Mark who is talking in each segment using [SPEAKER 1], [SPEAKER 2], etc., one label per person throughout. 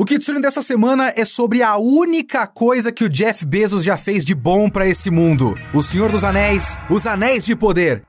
[SPEAKER 1] O Kitsune dessa semana é sobre a única coisa que o Jeff Bezos já fez de bom para esse mundo: O Senhor dos Anéis, Os Anéis de Poder.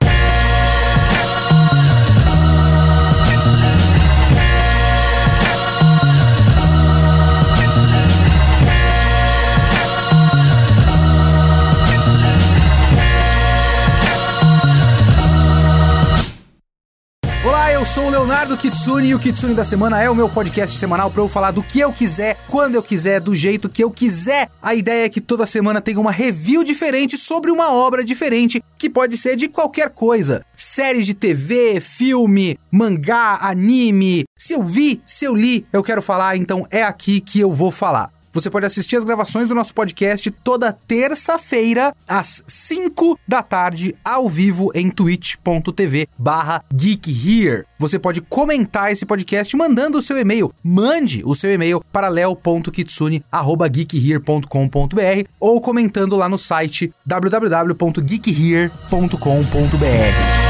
[SPEAKER 1] Eu sou o Leonardo Kitsune e o Kitsune da Semana é o meu podcast semanal para eu falar do que eu quiser, quando eu quiser, do jeito que eu quiser. A ideia é que toda semana tenha uma review diferente sobre uma obra diferente, que pode ser de qualquer coisa. Séries de TV, filme, mangá, anime. Se eu vi, se eu li, eu quero falar, então é aqui que eu vou falar. Você pode assistir as gravações do nosso podcast toda terça-feira, às 5 da tarde, ao vivo em twitch.tv barra geekhere. Você pode comentar esse podcast mandando o seu e-mail. Mande o seu e-mail para leo.kitsune.geekhere.com.br ou comentando lá no site www.geekhere.com.br.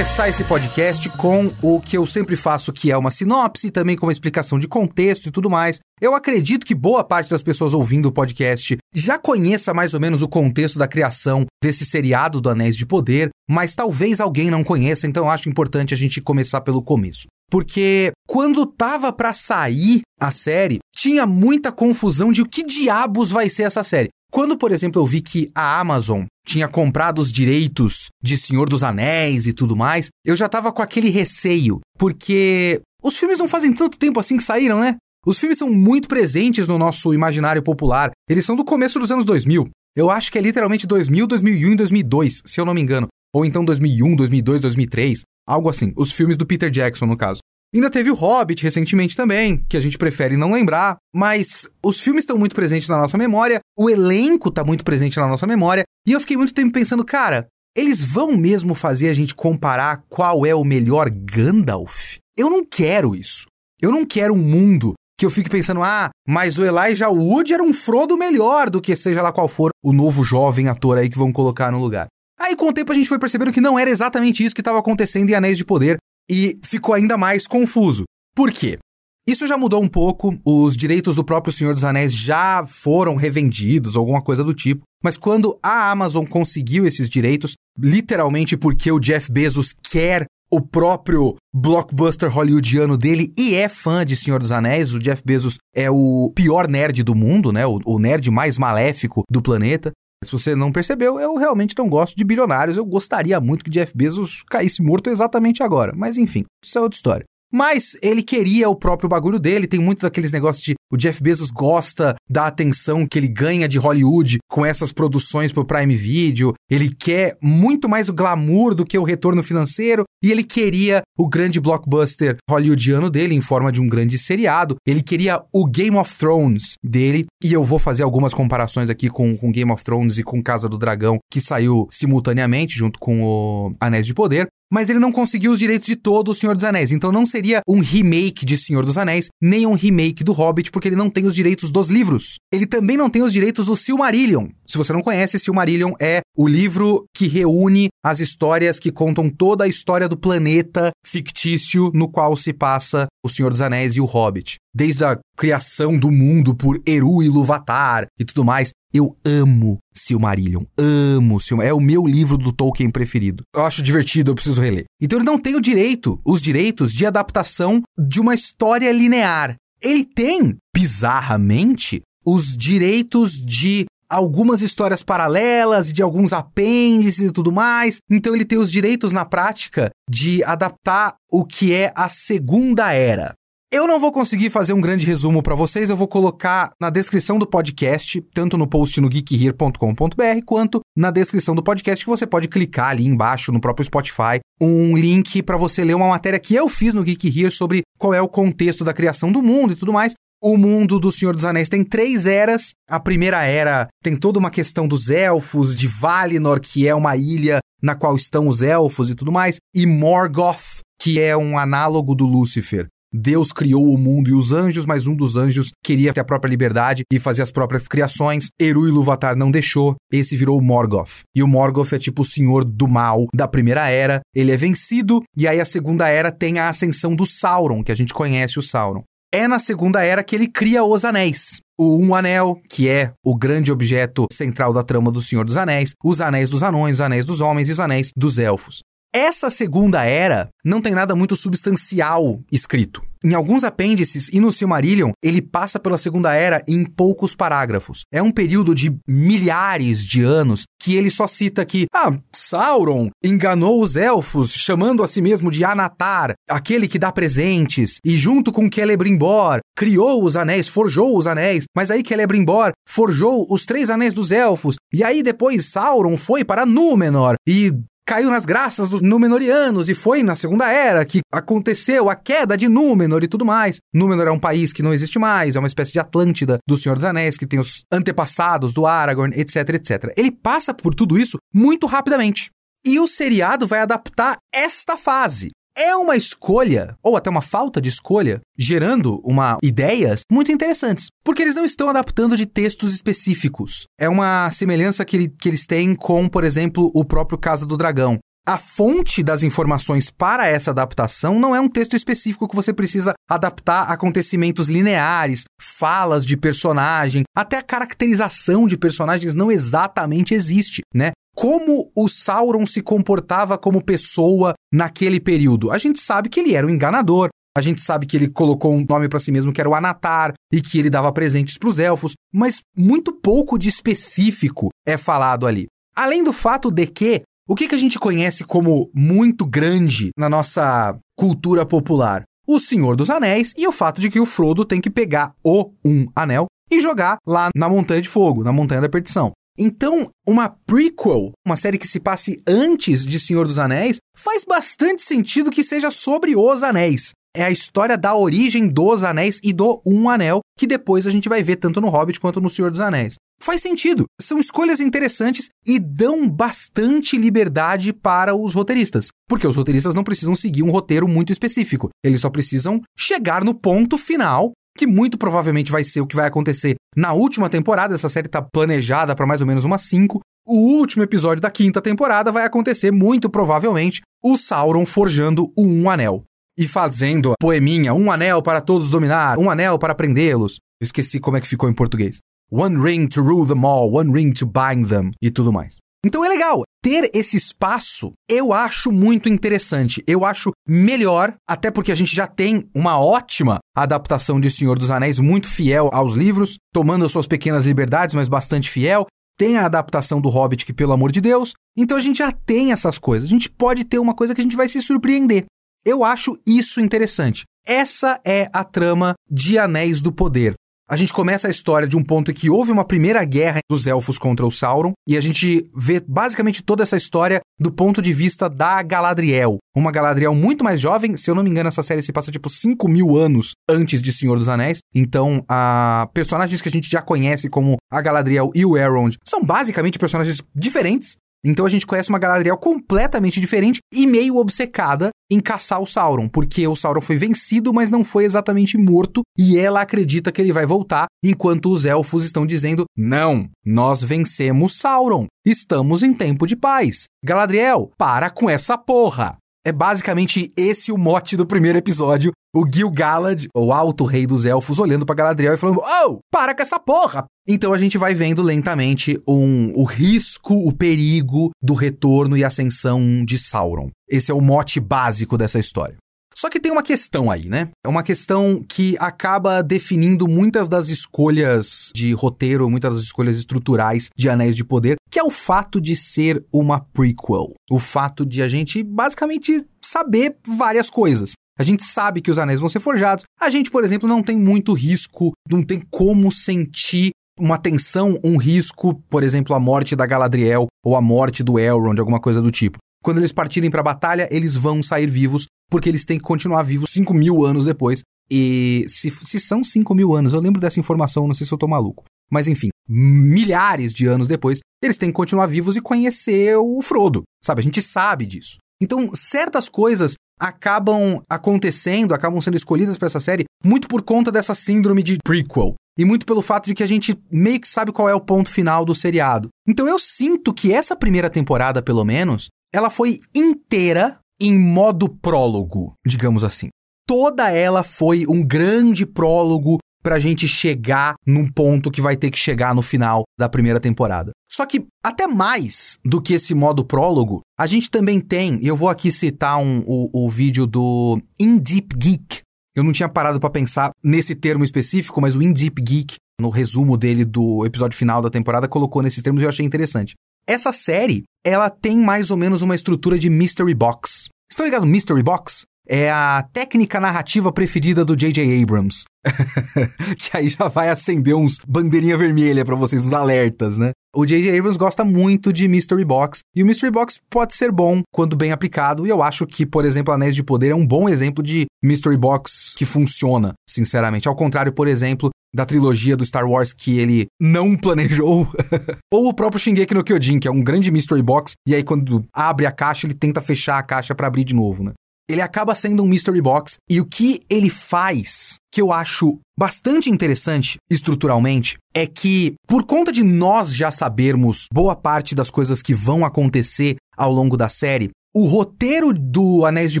[SPEAKER 1] começar esse podcast com o que eu sempre faço, que é uma sinopse, também com uma explicação de contexto e tudo mais. Eu acredito que boa parte das pessoas ouvindo o podcast já conheça mais ou menos o contexto da criação desse seriado do Anéis de Poder, mas talvez alguém não conheça, então eu acho importante a gente começar pelo começo. Porque quando tava para sair a série, tinha muita confusão de o que diabos vai ser essa série. Quando, por exemplo, eu vi que a Amazon tinha comprado os direitos de Senhor dos Anéis e tudo mais, eu já tava com aquele receio, porque os filmes não fazem tanto tempo assim que saíram, né? Os filmes são muito presentes no nosso imaginário popular. Eles são do começo dos anos 2000. Eu acho que é literalmente 2000, 2001 e 2002, se eu não me engano. Ou então 2001, 2002, 2003, algo assim. Os filmes do Peter Jackson, no caso. Ainda teve o Hobbit recentemente também, que a gente prefere não lembrar, mas os filmes estão muito presentes na nossa memória, o elenco está muito presente na nossa memória, e eu fiquei muito tempo pensando, cara, eles vão mesmo fazer a gente comparar qual é o melhor Gandalf? Eu não quero isso. Eu não quero um mundo que eu fique pensando, ah, mas o Elijah Wood era um Frodo melhor do que seja lá qual for o novo jovem ator aí que vão colocar no lugar. Aí com o tempo a gente foi percebendo que não era exatamente isso que estava acontecendo em Anéis de Poder, e ficou ainda mais confuso. Por quê? Isso já mudou um pouco, os direitos do próprio Senhor dos Anéis já foram revendidos, alguma coisa do tipo, mas quando a Amazon conseguiu esses direitos, literalmente porque o Jeff Bezos quer o próprio blockbuster hollywoodiano dele e é fã de Senhor dos Anéis. O Jeff Bezos é o pior nerd do mundo, né? O, o nerd mais maléfico do planeta. Se você não percebeu, eu realmente não gosto de bilionários. Eu gostaria muito que Jeff Bezos caísse morto exatamente agora. Mas enfim, isso é outra história. Mas ele queria o próprio bagulho dele. Tem muito daqueles negócios de o Jeff Bezos gosta da atenção que ele ganha de Hollywood com essas produções pro Prime Video. Ele quer muito mais o glamour do que o retorno financeiro. E ele queria o grande blockbuster hollywoodiano dele em forma de um grande seriado. Ele queria o Game of Thrones dele. E eu vou fazer algumas comparações aqui com, com Game of Thrones e com Casa do Dragão, que saiu simultaneamente junto com o Anéis de Poder mas ele não conseguiu os direitos de todo o Senhor dos Anéis. Então não seria um remake de Senhor dos Anéis, nem um remake do Hobbit, porque ele não tem os direitos dos livros. Ele também não tem os direitos do Silmarillion. Se você não conhece, Silmarillion é o livro que reúne as histórias que contam toda a história do planeta fictício no qual se passa o Senhor dos Anéis e o Hobbit. Desde a criação do mundo por Eru e Luvatar e tudo mais. Eu amo Silmarillion. Amo Silmarillion. É o meu livro do Tolkien preferido. Eu acho divertido, eu preciso reler. Então ele não tem o direito, os direitos de adaptação de uma história linear. Ele tem, bizarramente, os direitos de algumas histórias paralelas, de alguns apêndices e tudo mais. Então ele tem os direitos na prática de adaptar o que é a Segunda Era. Eu não vou conseguir fazer um grande resumo para vocês, eu vou colocar na descrição do podcast, tanto no post no geekhere.com.br, quanto na descrição do podcast, que você pode clicar ali embaixo no próprio Spotify, um link para você ler uma matéria que eu fiz no Geek Here sobre qual é o contexto da criação do mundo e tudo mais. O mundo do Senhor dos Anéis tem três eras. A primeira era tem toda uma questão dos elfos, de Valinor, que é uma ilha na qual estão os elfos e tudo mais, e Morgoth, que é um análogo do Lúcifer Deus criou o mundo e os anjos, mas um dos anjos queria ter a própria liberdade e fazer as próprias criações. Eru Ilúvatar não deixou. Esse virou o Morgoth. E o Morgoth é tipo o senhor do mal da primeira era. Ele é vencido e aí a segunda era tem a ascensão do Sauron, que a gente conhece o Sauron. É na segunda era que ele cria os anéis. O Um Anel, que é o grande objeto central da trama do Senhor dos Anéis, os Anéis dos Anões, os Anéis dos Homens e os Anéis dos Elfos. Essa segunda era não tem nada muito substancial escrito. Em alguns apêndices e no Silmarillion, ele passa pela Segunda Era em poucos parágrafos. É um período de milhares de anos que ele só cita que, ah, Sauron enganou os elfos, chamando a si mesmo de Anatar, aquele que dá presentes, e junto com Celebrimbor, criou os anéis, forjou os anéis, mas aí Celebrimbor forjou os três anéis dos elfos, e aí depois Sauron foi para Númenor e caiu nas graças dos Númenorianos e foi na Segunda Era que aconteceu a queda de Númenor e tudo mais. Númenor é um país que não existe mais, é uma espécie de Atlântida do Senhor dos Anéis, que tem os antepassados do Aragorn, etc, etc. Ele passa por tudo isso muito rapidamente. E o seriado vai adaptar esta fase é uma escolha, ou até uma falta de escolha, gerando uma ideias muito interessantes. Porque eles não estão adaptando de textos específicos. É uma semelhança que, que eles têm com, por exemplo, o próprio Casa do Dragão. A fonte das informações para essa adaptação não é um texto específico que você precisa adaptar acontecimentos lineares, falas de personagem, até a caracterização de personagens não exatamente existe, né? Como o Sauron se comportava como pessoa naquele período. A gente sabe que ele era um enganador, a gente sabe que ele colocou um nome para si mesmo que era o Anatar e que ele dava presentes para os elfos, mas muito pouco de específico é falado ali. Além do fato de que o que, que a gente conhece como muito grande na nossa cultura popular? O Senhor dos Anéis e o fato de que o Frodo tem que pegar o um anel e jogar lá na Montanha de Fogo, na Montanha da Perdição. Então, uma prequel, uma série que se passe antes de Senhor dos Anéis, faz bastante sentido que seja sobre os anéis. É a história da origem dos anéis e do Um Anel, que depois a gente vai ver tanto no Hobbit quanto no Senhor dos Anéis. Faz sentido. São escolhas interessantes e dão bastante liberdade para os roteiristas. Porque os roteiristas não precisam seguir um roteiro muito específico. Eles só precisam chegar no ponto final que muito provavelmente vai ser o que vai acontecer na última temporada. Essa série está planejada para mais ou menos umas 5. O último episódio da quinta temporada vai acontecer, muito provavelmente, o Sauron forjando o Um Anel. E fazendo a poeminha, um anel para todos dominar, um anel para prendê-los. Esqueci como é que ficou em português. One ring to rule them all, one ring to bind them e tudo mais. Então é legal. Ter esse espaço eu acho muito interessante. Eu acho melhor, até porque a gente já tem uma ótima adaptação de Senhor dos Anéis, muito fiel aos livros, tomando as suas pequenas liberdades, mas bastante fiel. Tem a adaptação do Hobbit, que pelo amor de Deus. Então a gente já tem essas coisas. A gente pode ter uma coisa que a gente vai se surpreender. Eu acho isso interessante. Essa é a trama de Anéis do Poder. A gente começa a história de um ponto em que houve uma primeira guerra dos elfos contra o Sauron, e a gente vê basicamente toda essa história do ponto de vista da Galadriel. Uma Galadriel muito mais jovem, se eu não me engano, essa série se passa tipo 5 mil anos antes de Senhor dos Anéis. Então, a personagens que a gente já conhece, como a Galadriel e o Elrond, são basicamente personagens diferentes, então a gente conhece uma Galadriel completamente diferente e meio obcecada em caçar o Sauron, porque o Sauron foi vencido, mas não foi exatamente morto, e ela acredita que ele vai voltar, enquanto os elfos estão dizendo: "Não, nós vencemos Sauron. Estamos em tempo de paz. Galadriel, para com essa porra." É basicamente esse o mote do primeiro episódio. O Gil-galad, o alto rei dos elfos, olhando pra Galadriel e falando: Oh, para com essa porra! Então a gente vai vendo lentamente um, o risco, o perigo do retorno e ascensão de Sauron. Esse é o mote básico dessa história. Só que tem uma questão aí, né? É uma questão que acaba definindo muitas das escolhas de roteiro, muitas das escolhas estruturais de Anéis de Poder, que é o fato de ser uma prequel. O fato de a gente basicamente saber várias coisas. A gente sabe que os anéis vão ser forjados. A gente, por exemplo, não tem muito risco, não tem como sentir uma tensão, um risco, por exemplo, a morte da Galadriel ou a morte do Elrond, alguma coisa do tipo. Quando eles partirem para a batalha, eles vão sair vivos, porque eles têm que continuar vivos 5 mil anos depois. E se, se são 5 mil anos, eu lembro dessa informação, não sei se eu tô maluco. Mas enfim, milhares de anos depois, eles têm que continuar vivos e conhecer o Frodo. Sabe, a gente sabe disso. Então, certas coisas acabam acontecendo, acabam sendo escolhidas para essa série muito por conta dessa síndrome de prequel. E muito pelo fato de que a gente meio que sabe qual é o ponto final do seriado. Então eu sinto que essa primeira temporada, pelo menos, ela foi inteira em modo prólogo, digamos assim. Toda ela foi um grande prólogo pra gente chegar num ponto que vai ter que chegar no final da primeira temporada. Só que, até mais do que esse modo prólogo, a gente também tem, e eu vou aqui citar um, o, o vídeo do In Deep Geek. Eu não tinha parado para pensar nesse termo específico, mas o In Deep Geek, no resumo dele do episódio final da temporada, colocou nesses termos e eu achei interessante. Essa série, ela tem mais ou menos uma estrutura de Mystery Box. Estão ligados Mystery Box? É a técnica narrativa preferida do J.J. Abrams. que aí já vai acender uns bandeirinha vermelha para vocês, uns alertas, né? O J.J. Abrams gosta muito de Mystery Box, e o Mystery Box pode ser bom quando bem aplicado, e eu acho que, por exemplo, Anéis de Poder é um bom exemplo de Mystery Box que funciona, sinceramente. Ao contrário, por exemplo, da trilogia do Star Wars que ele não planejou, ou o próprio Shingeki no Kyojin, que é um grande Mystery Box, e aí quando abre a caixa, ele tenta fechar a caixa para abrir de novo, né? Ele acaba sendo um mystery box. E o que ele faz, que eu acho bastante interessante estruturalmente, é que por conta de nós já sabermos boa parte das coisas que vão acontecer ao longo da série, o roteiro do Anéis de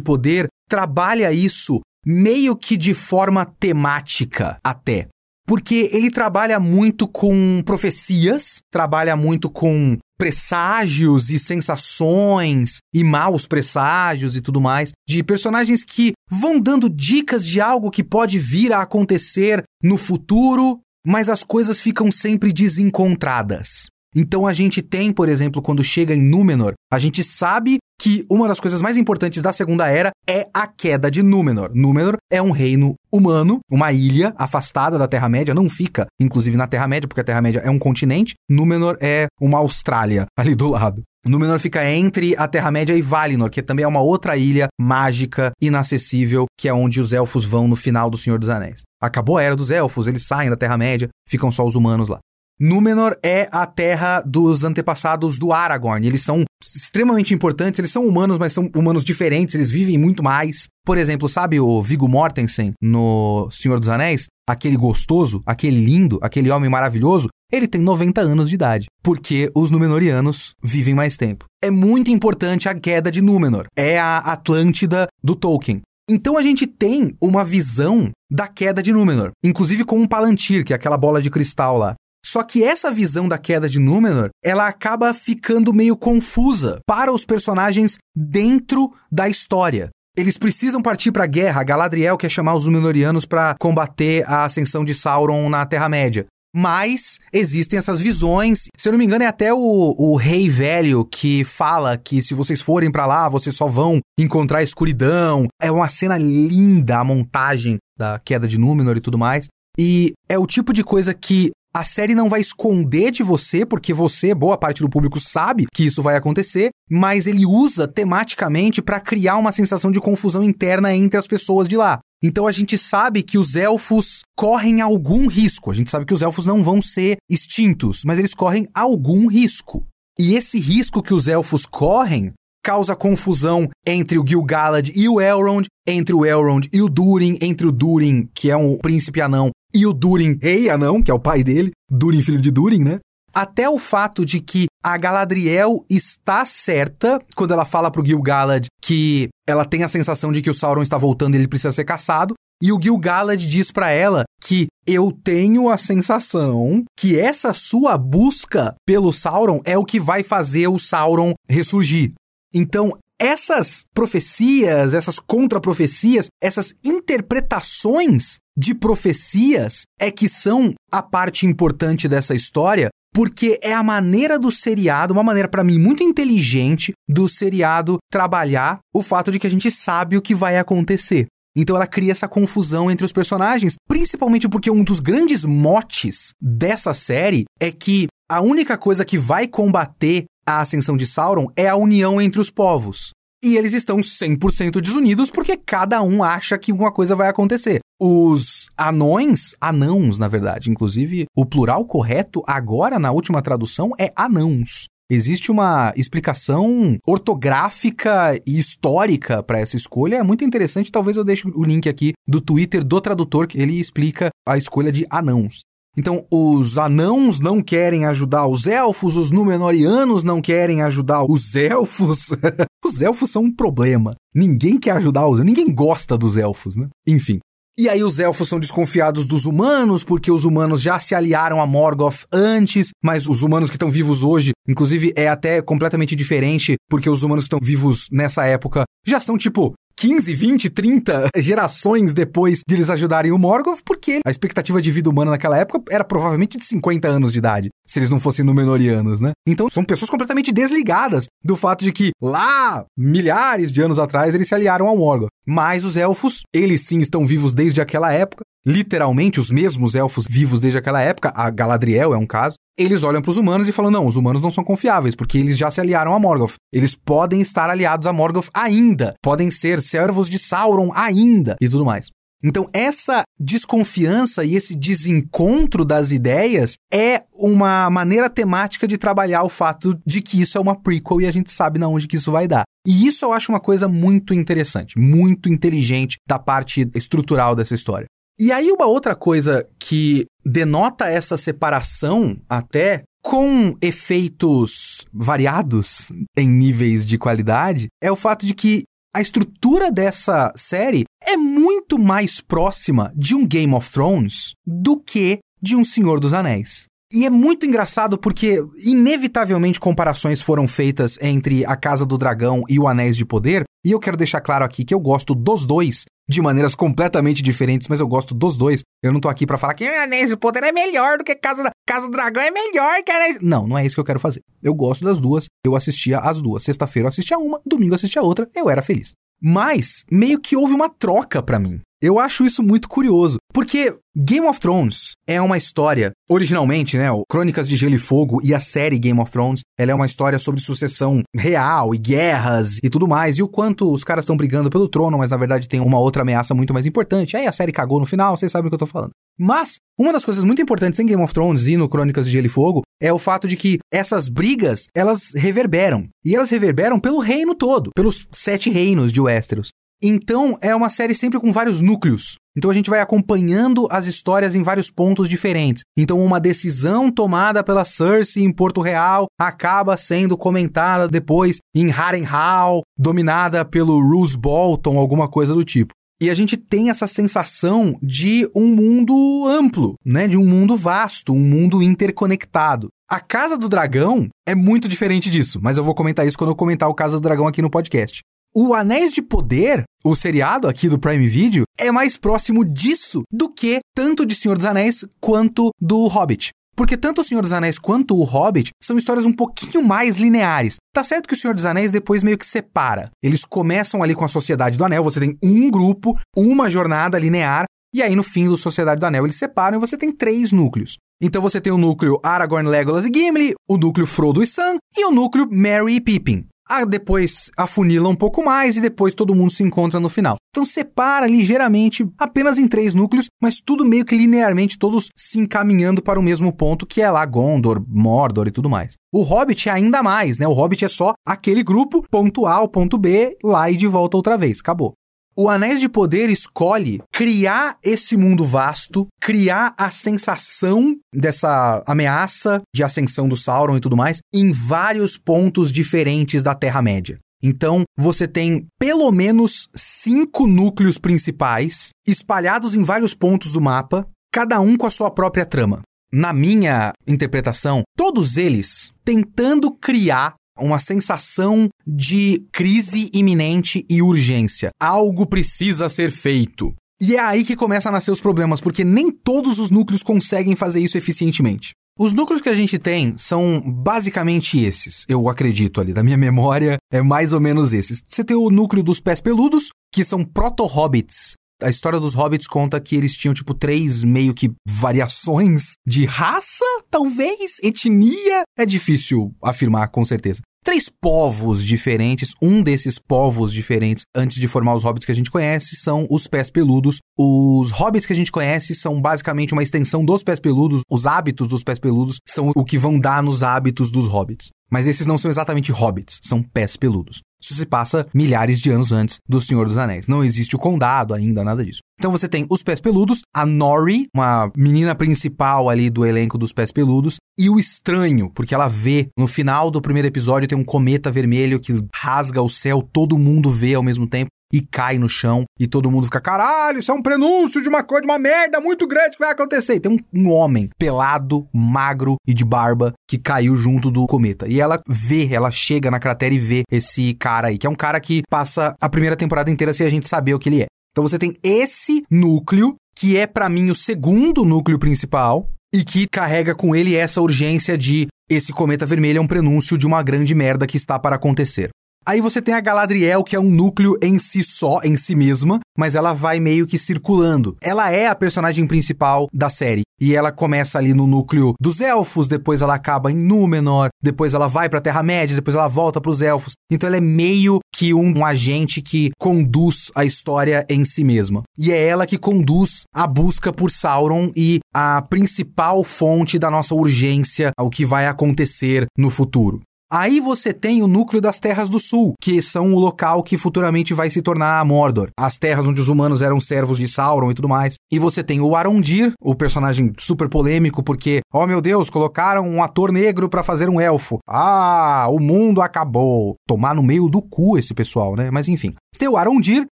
[SPEAKER 1] Poder trabalha isso meio que de forma temática até porque ele trabalha muito com profecias, trabalha muito com presságios e sensações e maus presságios e tudo mais, de personagens que vão dando dicas de algo que pode vir a acontecer no futuro, mas as coisas ficam sempre desencontradas. Então a gente tem, por exemplo, quando chega em Númenor, a gente sabe que uma das coisas mais importantes da Segunda Era é a queda de Númenor. Númenor é um reino humano, uma ilha afastada da Terra-média, não fica, inclusive, na Terra-média, porque a Terra-média é um continente. Númenor é uma Austrália ali do lado. Númenor fica entre a Terra-média e Valinor, que também é uma outra ilha mágica, inacessível, que é onde os elfos vão no final do Senhor dos Anéis. Acabou a Era dos Elfos, eles saem da Terra-média, ficam só os humanos lá. Númenor é a terra dos antepassados do Aragorn. Eles são extremamente importantes, eles são humanos, mas são humanos diferentes, eles vivem muito mais. Por exemplo, sabe o Viggo Mortensen no Senhor dos Anéis? Aquele gostoso, aquele lindo, aquele homem maravilhoso, ele tem 90 anos de idade, porque os Númenóreanos vivem mais tempo. É muito importante a queda de Númenor. É a Atlântida do Tolkien. Então a gente tem uma visão da queda de Númenor, inclusive com um Palantir, que é aquela bola de cristal lá. Só que essa visão da queda de Númenor, ela acaba ficando meio confusa para os personagens dentro da história. Eles precisam partir para a guerra. Galadriel quer chamar os Númenóreanos para combater a ascensão de Sauron na Terra-média. Mas existem essas visões. Se eu não me engano, é até o, o rei velho que fala que se vocês forem para lá, vocês só vão encontrar a escuridão. É uma cena linda a montagem da queda de Númenor e tudo mais. E é o tipo de coisa que a série não vai esconder de você, porque você, boa parte do público, sabe que isso vai acontecer, mas ele usa tematicamente para criar uma sensação de confusão interna entre as pessoas de lá. Então a gente sabe que os elfos correm algum risco. A gente sabe que os elfos não vão ser extintos, mas eles correm algum risco. E esse risco que os elfos correm causa confusão entre o Gil-galad e o Elrond, entre o Elrond e o Durin, entre o Durin, que é um príncipe anão, e o Durin, rei anão, que é o pai dele, Durin, filho de Durin, né? Até o fato de que a Galadriel está certa quando ela fala pro Gil-galad que ela tem a sensação de que o Sauron está voltando e ele precisa ser caçado. E o Gil-galad diz para ela que eu tenho a sensação que essa sua busca pelo Sauron é o que vai fazer o Sauron ressurgir. Então, essas profecias, essas contraprofecias, essas interpretações de profecias é que são a parte importante dessa história, porque é a maneira do seriado, uma maneira para mim muito inteligente do seriado trabalhar o fato de que a gente sabe o que vai acontecer. Então ela cria essa confusão entre os personagens, principalmente porque um dos grandes motes dessa série é que a única coisa que vai combater a ascensão de Sauron é a união entre os povos. E eles estão 100% desunidos porque cada um acha que alguma coisa vai acontecer. Os anões, anãos, na verdade, inclusive, o plural correto agora na última tradução é anãos. Existe uma explicação ortográfica e histórica para essa escolha. É muito interessante. Talvez eu deixe o link aqui do Twitter do tradutor, que ele explica a escolha de anãos. Então, os anãos não querem ajudar os elfos, os Númenóreanos não querem ajudar os elfos. os elfos são um problema. Ninguém quer ajudar os ninguém gosta dos elfos, né? Enfim. E aí os elfos são desconfiados dos humanos, porque os humanos já se aliaram a Morgoth antes, mas os humanos que estão vivos hoje, inclusive é até completamente diferente, porque os humanos que estão vivos nessa época já são tipo 15, 20, 30 gerações depois de eles ajudarem o Morgoth, porque a expectativa de vida humana naquela época era provavelmente de 50 anos de idade, se eles não fossem Númenóreanos, né? Então são pessoas completamente desligadas do fato de que lá, milhares de anos atrás, eles se aliaram ao Morgoth. Mas os elfos, eles sim estão vivos desde aquela época, literalmente os mesmos elfos vivos desde aquela época, a Galadriel é um caso, eles olham para os humanos e falam: não, os humanos não são confiáveis, porque eles já se aliaram a Morgoth. Eles podem estar aliados a Morgoth ainda, podem ser servos de Sauron ainda e tudo mais. Então, essa desconfiança e esse desencontro das ideias é uma maneira temática de trabalhar o fato de que isso é uma prequel e a gente sabe na onde que isso vai dar. E isso eu acho uma coisa muito interessante, muito inteligente da parte estrutural dessa história. E aí, uma outra coisa que denota essa separação até com efeitos variados em níveis de qualidade é o fato de que a estrutura dessa série é muito mais próxima de um Game of Thrones do que de um Senhor dos Anéis. E é muito engraçado porque, inevitavelmente, comparações foram feitas entre A Casa do Dragão e o Anéis de Poder, e eu quero deixar claro aqui que eu gosto dos dois de maneiras completamente diferentes, mas eu gosto dos dois. Eu não tô aqui para falar que Anéis de Poder é melhor do que Casa, da... Casa do Dragão é melhor que Anéis... Não, não é isso que eu quero fazer. Eu gosto das duas, eu assistia as duas. Sexta-feira eu assistia uma, domingo eu assistia a outra, eu era feliz. Mas meio que houve uma troca para mim. Eu acho isso muito curioso, porque Game of Thrones é uma história, originalmente, né, o Crônicas de Gelo e Fogo e a série Game of Thrones, ela é uma história sobre sucessão real e guerras e tudo mais, e o quanto os caras estão brigando pelo trono, mas na verdade tem uma outra ameaça muito mais importante. Aí a série cagou no final, vocês sabem o que eu tô falando. Mas uma das coisas muito importantes em Game of Thrones e no Crônicas de Gelo e Fogo é o fato de que essas brigas, elas reverberam. E elas reverberam pelo reino todo, pelos sete reinos de Westeros. Então, é uma série sempre com vários núcleos. Então a gente vai acompanhando as histórias em vários pontos diferentes. Então uma decisão tomada pela Cersei em Porto Real acaba sendo comentada depois em Harrenhal, dominada pelo Roose Bolton, alguma coisa do tipo. E a gente tem essa sensação de um mundo amplo, né? De um mundo vasto, um mundo interconectado. A Casa do Dragão é muito diferente disso, mas eu vou comentar isso quando eu comentar o Casa do Dragão aqui no podcast. O Anéis de Poder, o seriado aqui do Prime Video, é mais próximo disso do que tanto de Senhor dos Anéis quanto do Hobbit. Porque tanto o Senhor dos Anéis quanto o Hobbit são histórias um pouquinho mais lineares. Tá certo que o Senhor dos Anéis depois meio que separa. Eles começam ali com a Sociedade do Anel, você tem um grupo, uma jornada linear, e aí no fim do Sociedade do Anel eles separam e você tem três núcleos. Então você tem o núcleo Aragorn, Legolas e Gimli, o núcleo Frodo e Sam e o núcleo Merry e Pippin. Ah, depois afunila um pouco mais e depois todo mundo se encontra no final. Então separa ligeiramente, apenas em três núcleos, mas tudo meio que linearmente, todos se encaminhando para o mesmo ponto, que é lá Gondor, Mordor e tudo mais. O Hobbit é ainda mais, né? O Hobbit é só aquele grupo, ponto A, ponto B, lá e de volta outra vez. Acabou. O Anéis de Poder escolhe criar esse mundo vasto, criar a sensação dessa ameaça de ascensão do Sauron e tudo mais em vários pontos diferentes da Terra-média. Então, você tem pelo menos cinco núcleos principais espalhados em vários pontos do mapa, cada um com a sua própria trama. Na minha interpretação, todos eles tentando criar uma sensação de crise iminente e urgência. Algo precisa ser feito. E é aí que começam a nascer os problemas, porque nem todos os núcleos conseguem fazer isso eficientemente. Os núcleos que a gente tem são basicamente esses, eu acredito ali, da minha memória, é mais ou menos esses. Você tem o núcleo dos pés peludos, que são proto-hobbits, a história dos hobbits conta que eles tinham, tipo, três meio que variações de raça, talvez? Etnia? É difícil afirmar com certeza. Três povos diferentes. Um desses povos diferentes, antes de formar os hobbits que a gente conhece, são os pés peludos. Os hobbits que a gente conhece são basicamente uma extensão dos pés peludos. Os hábitos dos pés peludos são o que vão dar nos hábitos dos hobbits. Mas esses não são exatamente hobbits, são pés peludos. Isso se passa milhares de anos antes do Senhor dos Anéis. Não existe o condado ainda, nada disso. Então você tem os pés peludos, a Nori, uma menina principal ali do elenco dos pés peludos, e o estranho, porque ela vê no final do primeiro episódio tem um cometa vermelho que rasga o céu, todo mundo vê ao mesmo tempo e cai no chão e todo mundo fica, caralho, isso é um prenúncio de uma coisa, de uma merda muito grande que vai acontecer. E tem um, um, homem pelado, magro e de barba que caiu junto do cometa. E ela vê, ela chega na cratera e vê esse cara aí, que é um cara que passa a primeira temporada inteira sem a gente saber o que ele é. Então você tem esse núcleo, que é para mim o segundo núcleo principal, e que carrega com ele essa urgência de esse cometa vermelho é um prenúncio de uma grande merda que está para acontecer. Aí você tem a Galadriel, que é um núcleo em si só, em si mesma, mas ela vai meio que circulando. Ela é a personagem principal da série. E ela começa ali no núcleo dos elfos, depois ela acaba em Númenor, depois ela vai pra Terra-média, depois ela volta pros elfos. Então ela é meio que um, um agente que conduz a história em si mesma. E é ela que conduz a busca por Sauron e a principal fonte da nossa urgência ao que vai acontecer no futuro. Aí você tem o núcleo das Terras do Sul, que são o local que futuramente vai se tornar Mordor. As terras onde os humanos eram servos de Sauron e tudo mais. E você tem o Arondir, o personagem super polêmico, porque, oh meu Deus, colocaram um ator negro para fazer um elfo. Ah, o mundo acabou. Tomar no meio do cu esse pessoal, né? Mas enfim. Você tem o Arondir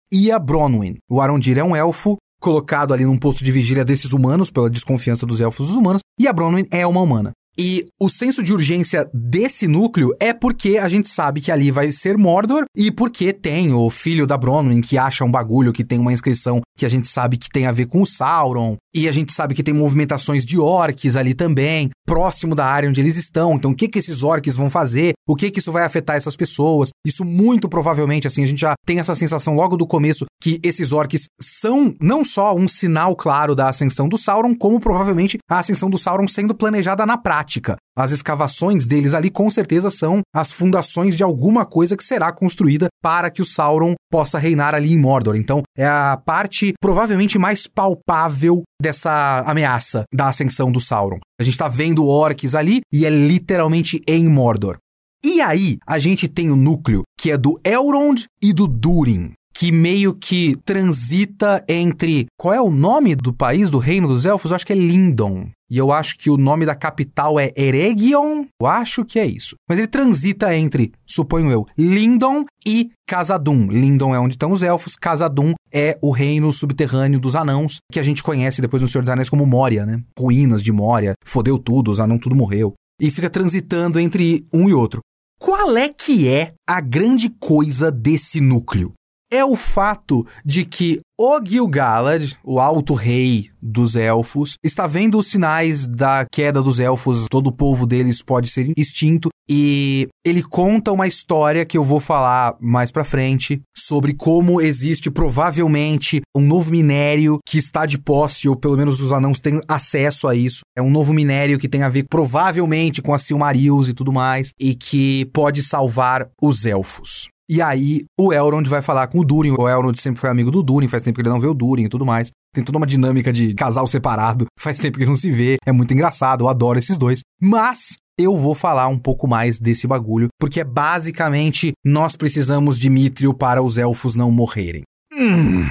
[SPEAKER 1] e a Bronwyn. O Arondir é um elfo colocado ali num posto de vigília desses humanos, pela desconfiança dos elfos dos humanos, e a Bronwyn é uma humana. E o senso de urgência desse núcleo é porque a gente sabe que ali vai ser Mordor e porque tem o filho da Bronwyn que acha um bagulho que tem uma inscrição que a gente sabe que tem a ver com o Sauron. E a gente sabe que tem movimentações de orcs ali também, próximo da área onde eles estão. Então, o que que esses orcs vão fazer? O que que isso vai afetar essas pessoas? Isso muito provavelmente, assim, a gente já tem essa sensação logo do começo que esses orcs são não só um sinal claro da ascensão do Sauron, como provavelmente a ascensão do Sauron sendo planejada na prática. As escavações deles ali com certeza são as fundações de alguma coisa que será construída para que o Sauron possa reinar ali em Mordor. Então, é a parte provavelmente mais palpável dessa ameaça da ascensão do Sauron. A gente está vendo orcs ali e é literalmente em Mordor. E aí, a gente tem o núcleo que é do Elrond e do Durin que meio que transita entre. Qual é o nome do país, do reino dos elfos? Eu acho que é Lindon. E eu acho que o nome da capital é Eregion. Eu acho que é isso. Mas ele transita entre, suponho eu, Lindon e Casadum. Lindon é onde estão os elfos, Casadum é o reino subterrâneo dos anãos, que a gente conhece depois no Senhor dos Anéis como Moria, né? Ruínas de Moria, fodeu tudo, os anãos tudo morreu. E fica transitando entre um e outro. Qual é que é a grande coisa desse núcleo? É o fato de que o Gil-galad, o alto rei dos elfos, está vendo os sinais da queda dos elfos, todo o povo deles pode ser extinto, e ele conta uma história que eu vou falar mais pra frente sobre como existe provavelmente um novo minério que está de posse, ou pelo menos os anãos têm acesso a isso. É um novo minério que tem a ver provavelmente com as Silmarils e tudo mais, e que pode salvar os elfos. E aí o Elrond vai falar com o Durin. O Elrond sempre foi amigo do Durin, faz tempo que ele não vê o Durin e tudo mais. Tem toda uma dinâmica de casal separado, faz tempo que não se vê. É muito engraçado, eu adoro esses dois. Mas eu vou falar um pouco mais desse bagulho, porque é basicamente nós precisamos de Mithril para os elfos não morrerem. Hum.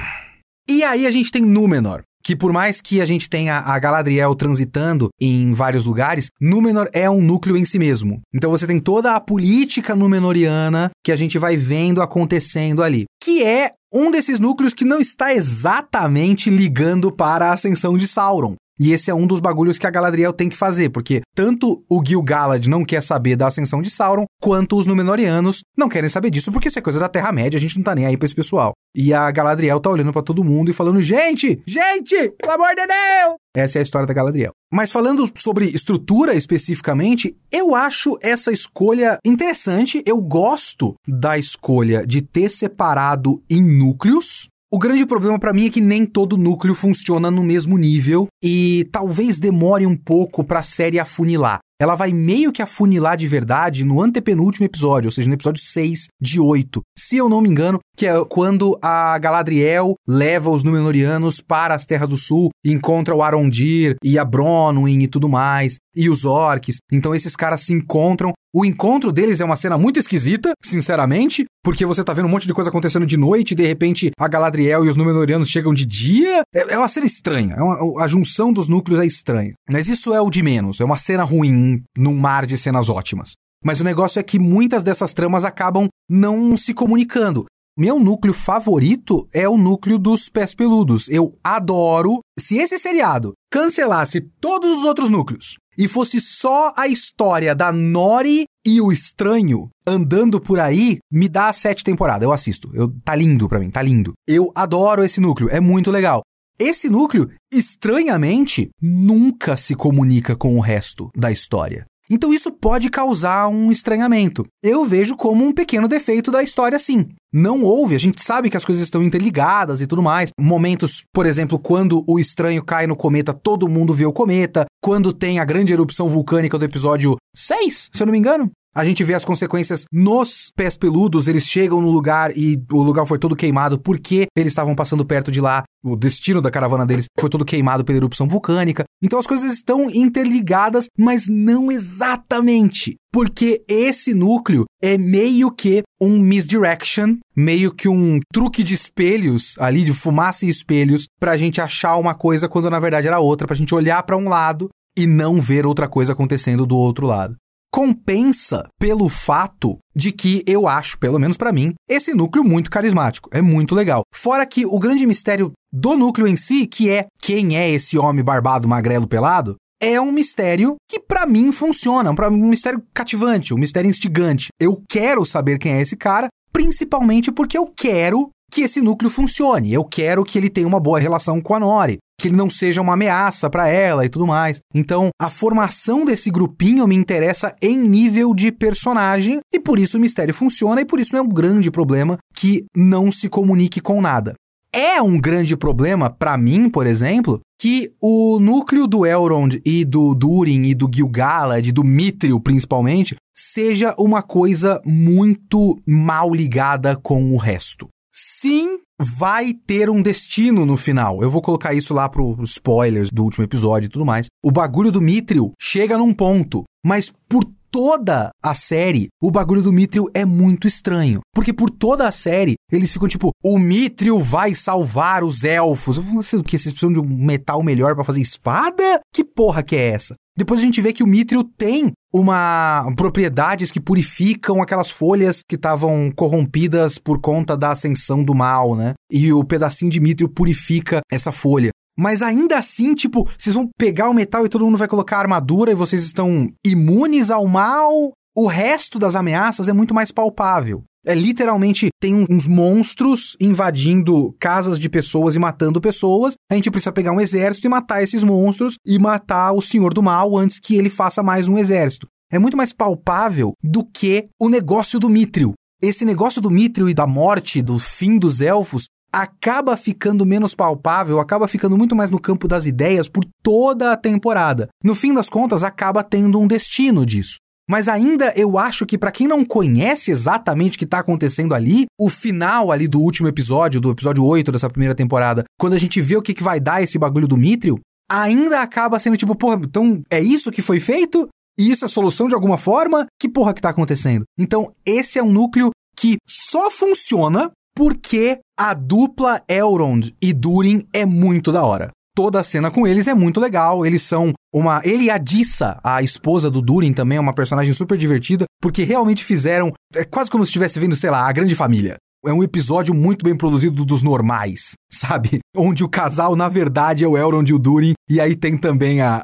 [SPEAKER 1] E aí a gente tem Númenor que por mais que a gente tenha a Galadriel transitando em vários lugares, Númenor é um núcleo em si mesmo. Então você tem toda a política númenoriana que a gente vai vendo acontecendo ali, que é um desses núcleos que não está exatamente ligando para a ascensão de Sauron. E esse é um dos bagulhos que a Galadriel tem que fazer, porque tanto o Gil-galad não quer saber da ascensão de Sauron, quanto os Númenóreanos não querem saber disso, porque isso é coisa da Terra-média, a gente não tá nem aí pra esse pessoal. E a Galadriel tá olhando para todo mundo e falando: gente, gente, pelo amor de Deus! Essa é a história da Galadriel. Mas falando sobre estrutura especificamente, eu acho essa escolha interessante. Eu gosto da escolha de ter separado em núcleos o grande problema para mim é que nem todo núcleo funciona no mesmo nível e talvez demore um pouco para a série afunilar. ela vai meio que afunilar de verdade no antepenúltimo episódio, ou seja, no episódio 6 de 8. Se eu não me engano, que é quando a Galadriel leva os Númenóreanos para as Terras do Sul e encontra o Arondir e a Bronwyn e tudo mais, e os orcs. Então esses caras se encontram. O encontro deles é uma cena muito esquisita, sinceramente, porque você tá vendo um monte de coisa acontecendo de noite e de repente a Galadriel e os Númenóreanos chegam de dia. É, é uma cena estranha, é uma, a junção dos núcleos é estranha. Mas isso é o de menos, é uma cena ruim num mar de cenas ótimas. Mas o negócio é que muitas dessas tramas acabam não se comunicando. Meu núcleo favorito é o núcleo dos pés peludos. Eu adoro. Se esse seriado cancelasse todos os outros núcleos e fosse só a história da Nori e o estranho andando por aí, me dá sete temporadas. Eu assisto. Eu, tá lindo pra mim, tá lindo. Eu adoro esse núcleo, é muito legal. Esse núcleo, estranhamente, nunca se comunica com o resto da história. Então isso pode causar um estranhamento. Eu vejo como um pequeno defeito da história, sim. Não houve, a gente sabe que as coisas estão interligadas e tudo mais. Momentos, por exemplo, quando o estranho cai no cometa, todo mundo vê o cometa. Quando tem a grande erupção vulcânica do episódio 6, se eu não me engano. A gente vê as consequências nos pés peludos, eles chegam no lugar e o lugar foi todo queimado porque eles estavam passando perto de lá. O destino da caravana deles foi todo queimado pela erupção vulcânica. Então as coisas estão interligadas, mas não exatamente. Porque esse núcleo é meio que um misdirection, meio que um truque de espelhos ali, de fumaça e espelhos, pra gente achar uma coisa quando na verdade era outra, pra gente olhar para um lado e não ver outra coisa acontecendo do outro lado compensa pelo fato de que eu acho, pelo menos para mim, esse núcleo muito carismático. É muito legal. Fora que o grande mistério do núcleo em si, que é quem é esse homem barbado, magrelo, pelado, é um mistério que para mim funciona, um mistério cativante, um mistério instigante. Eu quero saber quem é esse cara, principalmente porque eu quero que esse núcleo funcione. Eu quero que ele tenha uma boa relação com a Nori que ele não seja uma ameaça para ela e tudo mais. Então, a formação desse grupinho me interessa em nível de personagem e por isso o mistério funciona e por isso não é um grande problema que não se comunique com nada. É um grande problema para mim, por exemplo, que o núcleo do Elrond e do Durin e do Gil-galad e do Mithril principalmente seja uma coisa muito mal ligada com o resto. Sim, vai ter um destino no final. Eu vou colocar isso lá para os spoilers do último episódio e tudo mais. O bagulho do Mithril chega num ponto, mas por toda a série, o bagulho do Mithril é muito estranho. Porque por toda a série, eles ficam tipo, o Mithril vai salvar os elfos. O que, vocês precisam de um metal melhor para fazer espada? Que porra que é essa? Depois a gente vê que o Mithril tem uma propriedades que purificam aquelas folhas que estavam corrompidas por conta da ascensão do mal, né? E o pedacinho de Mithril purifica essa folha. Mas ainda assim, tipo, vocês vão pegar o metal e todo mundo vai colocar armadura e vocês estão imunes ao mal. O resto das ameaças é muito mais palpável. É literalmente tem uns monstros invadindo casas de pessoas e matando pessoas. A gente precisa pegar um exército e matar esses monstros e matar o Senhor do Mal antes que ele faça mais um exército. É muito mais palpável do que o negócio do Mithril. Esse negócio do Mithril e da morte, do fim dos elfos, acaba ficando menos palpável, acaba ficando muito mais no campo das ideias por toda a temporada. No fim das contas, acaba tendo um destino disso. Mas ainda eu acho que para quem não conhece exatamente o que tá acontecendo ali, o final ali do último episódio, do episódio 8 dessa primeira temporada, quando a gente vê o que, que vai dar esse bagulho do Mithril, ainda acaba sendo tipo, porra, então é isso que foi feito? E isso é solução de alguma forma? Que porra que tá acontecendo? Então, esse é um núcleo que só funciona porque a dupla Elrond e Durin é muito da hora toda a cena com eles é muito legal. Eles são uma. Ele e a Dissa, a esposa do Durin, também é uma personagem super divertida, porque realmente fizeram. É quase como se estivesse vendo, sei lá, a grande família. É um episódio muito bem produzido dos normais, sabe? Onde o casal, na verdade, é o Elrond e o Durin. E aí tem também a,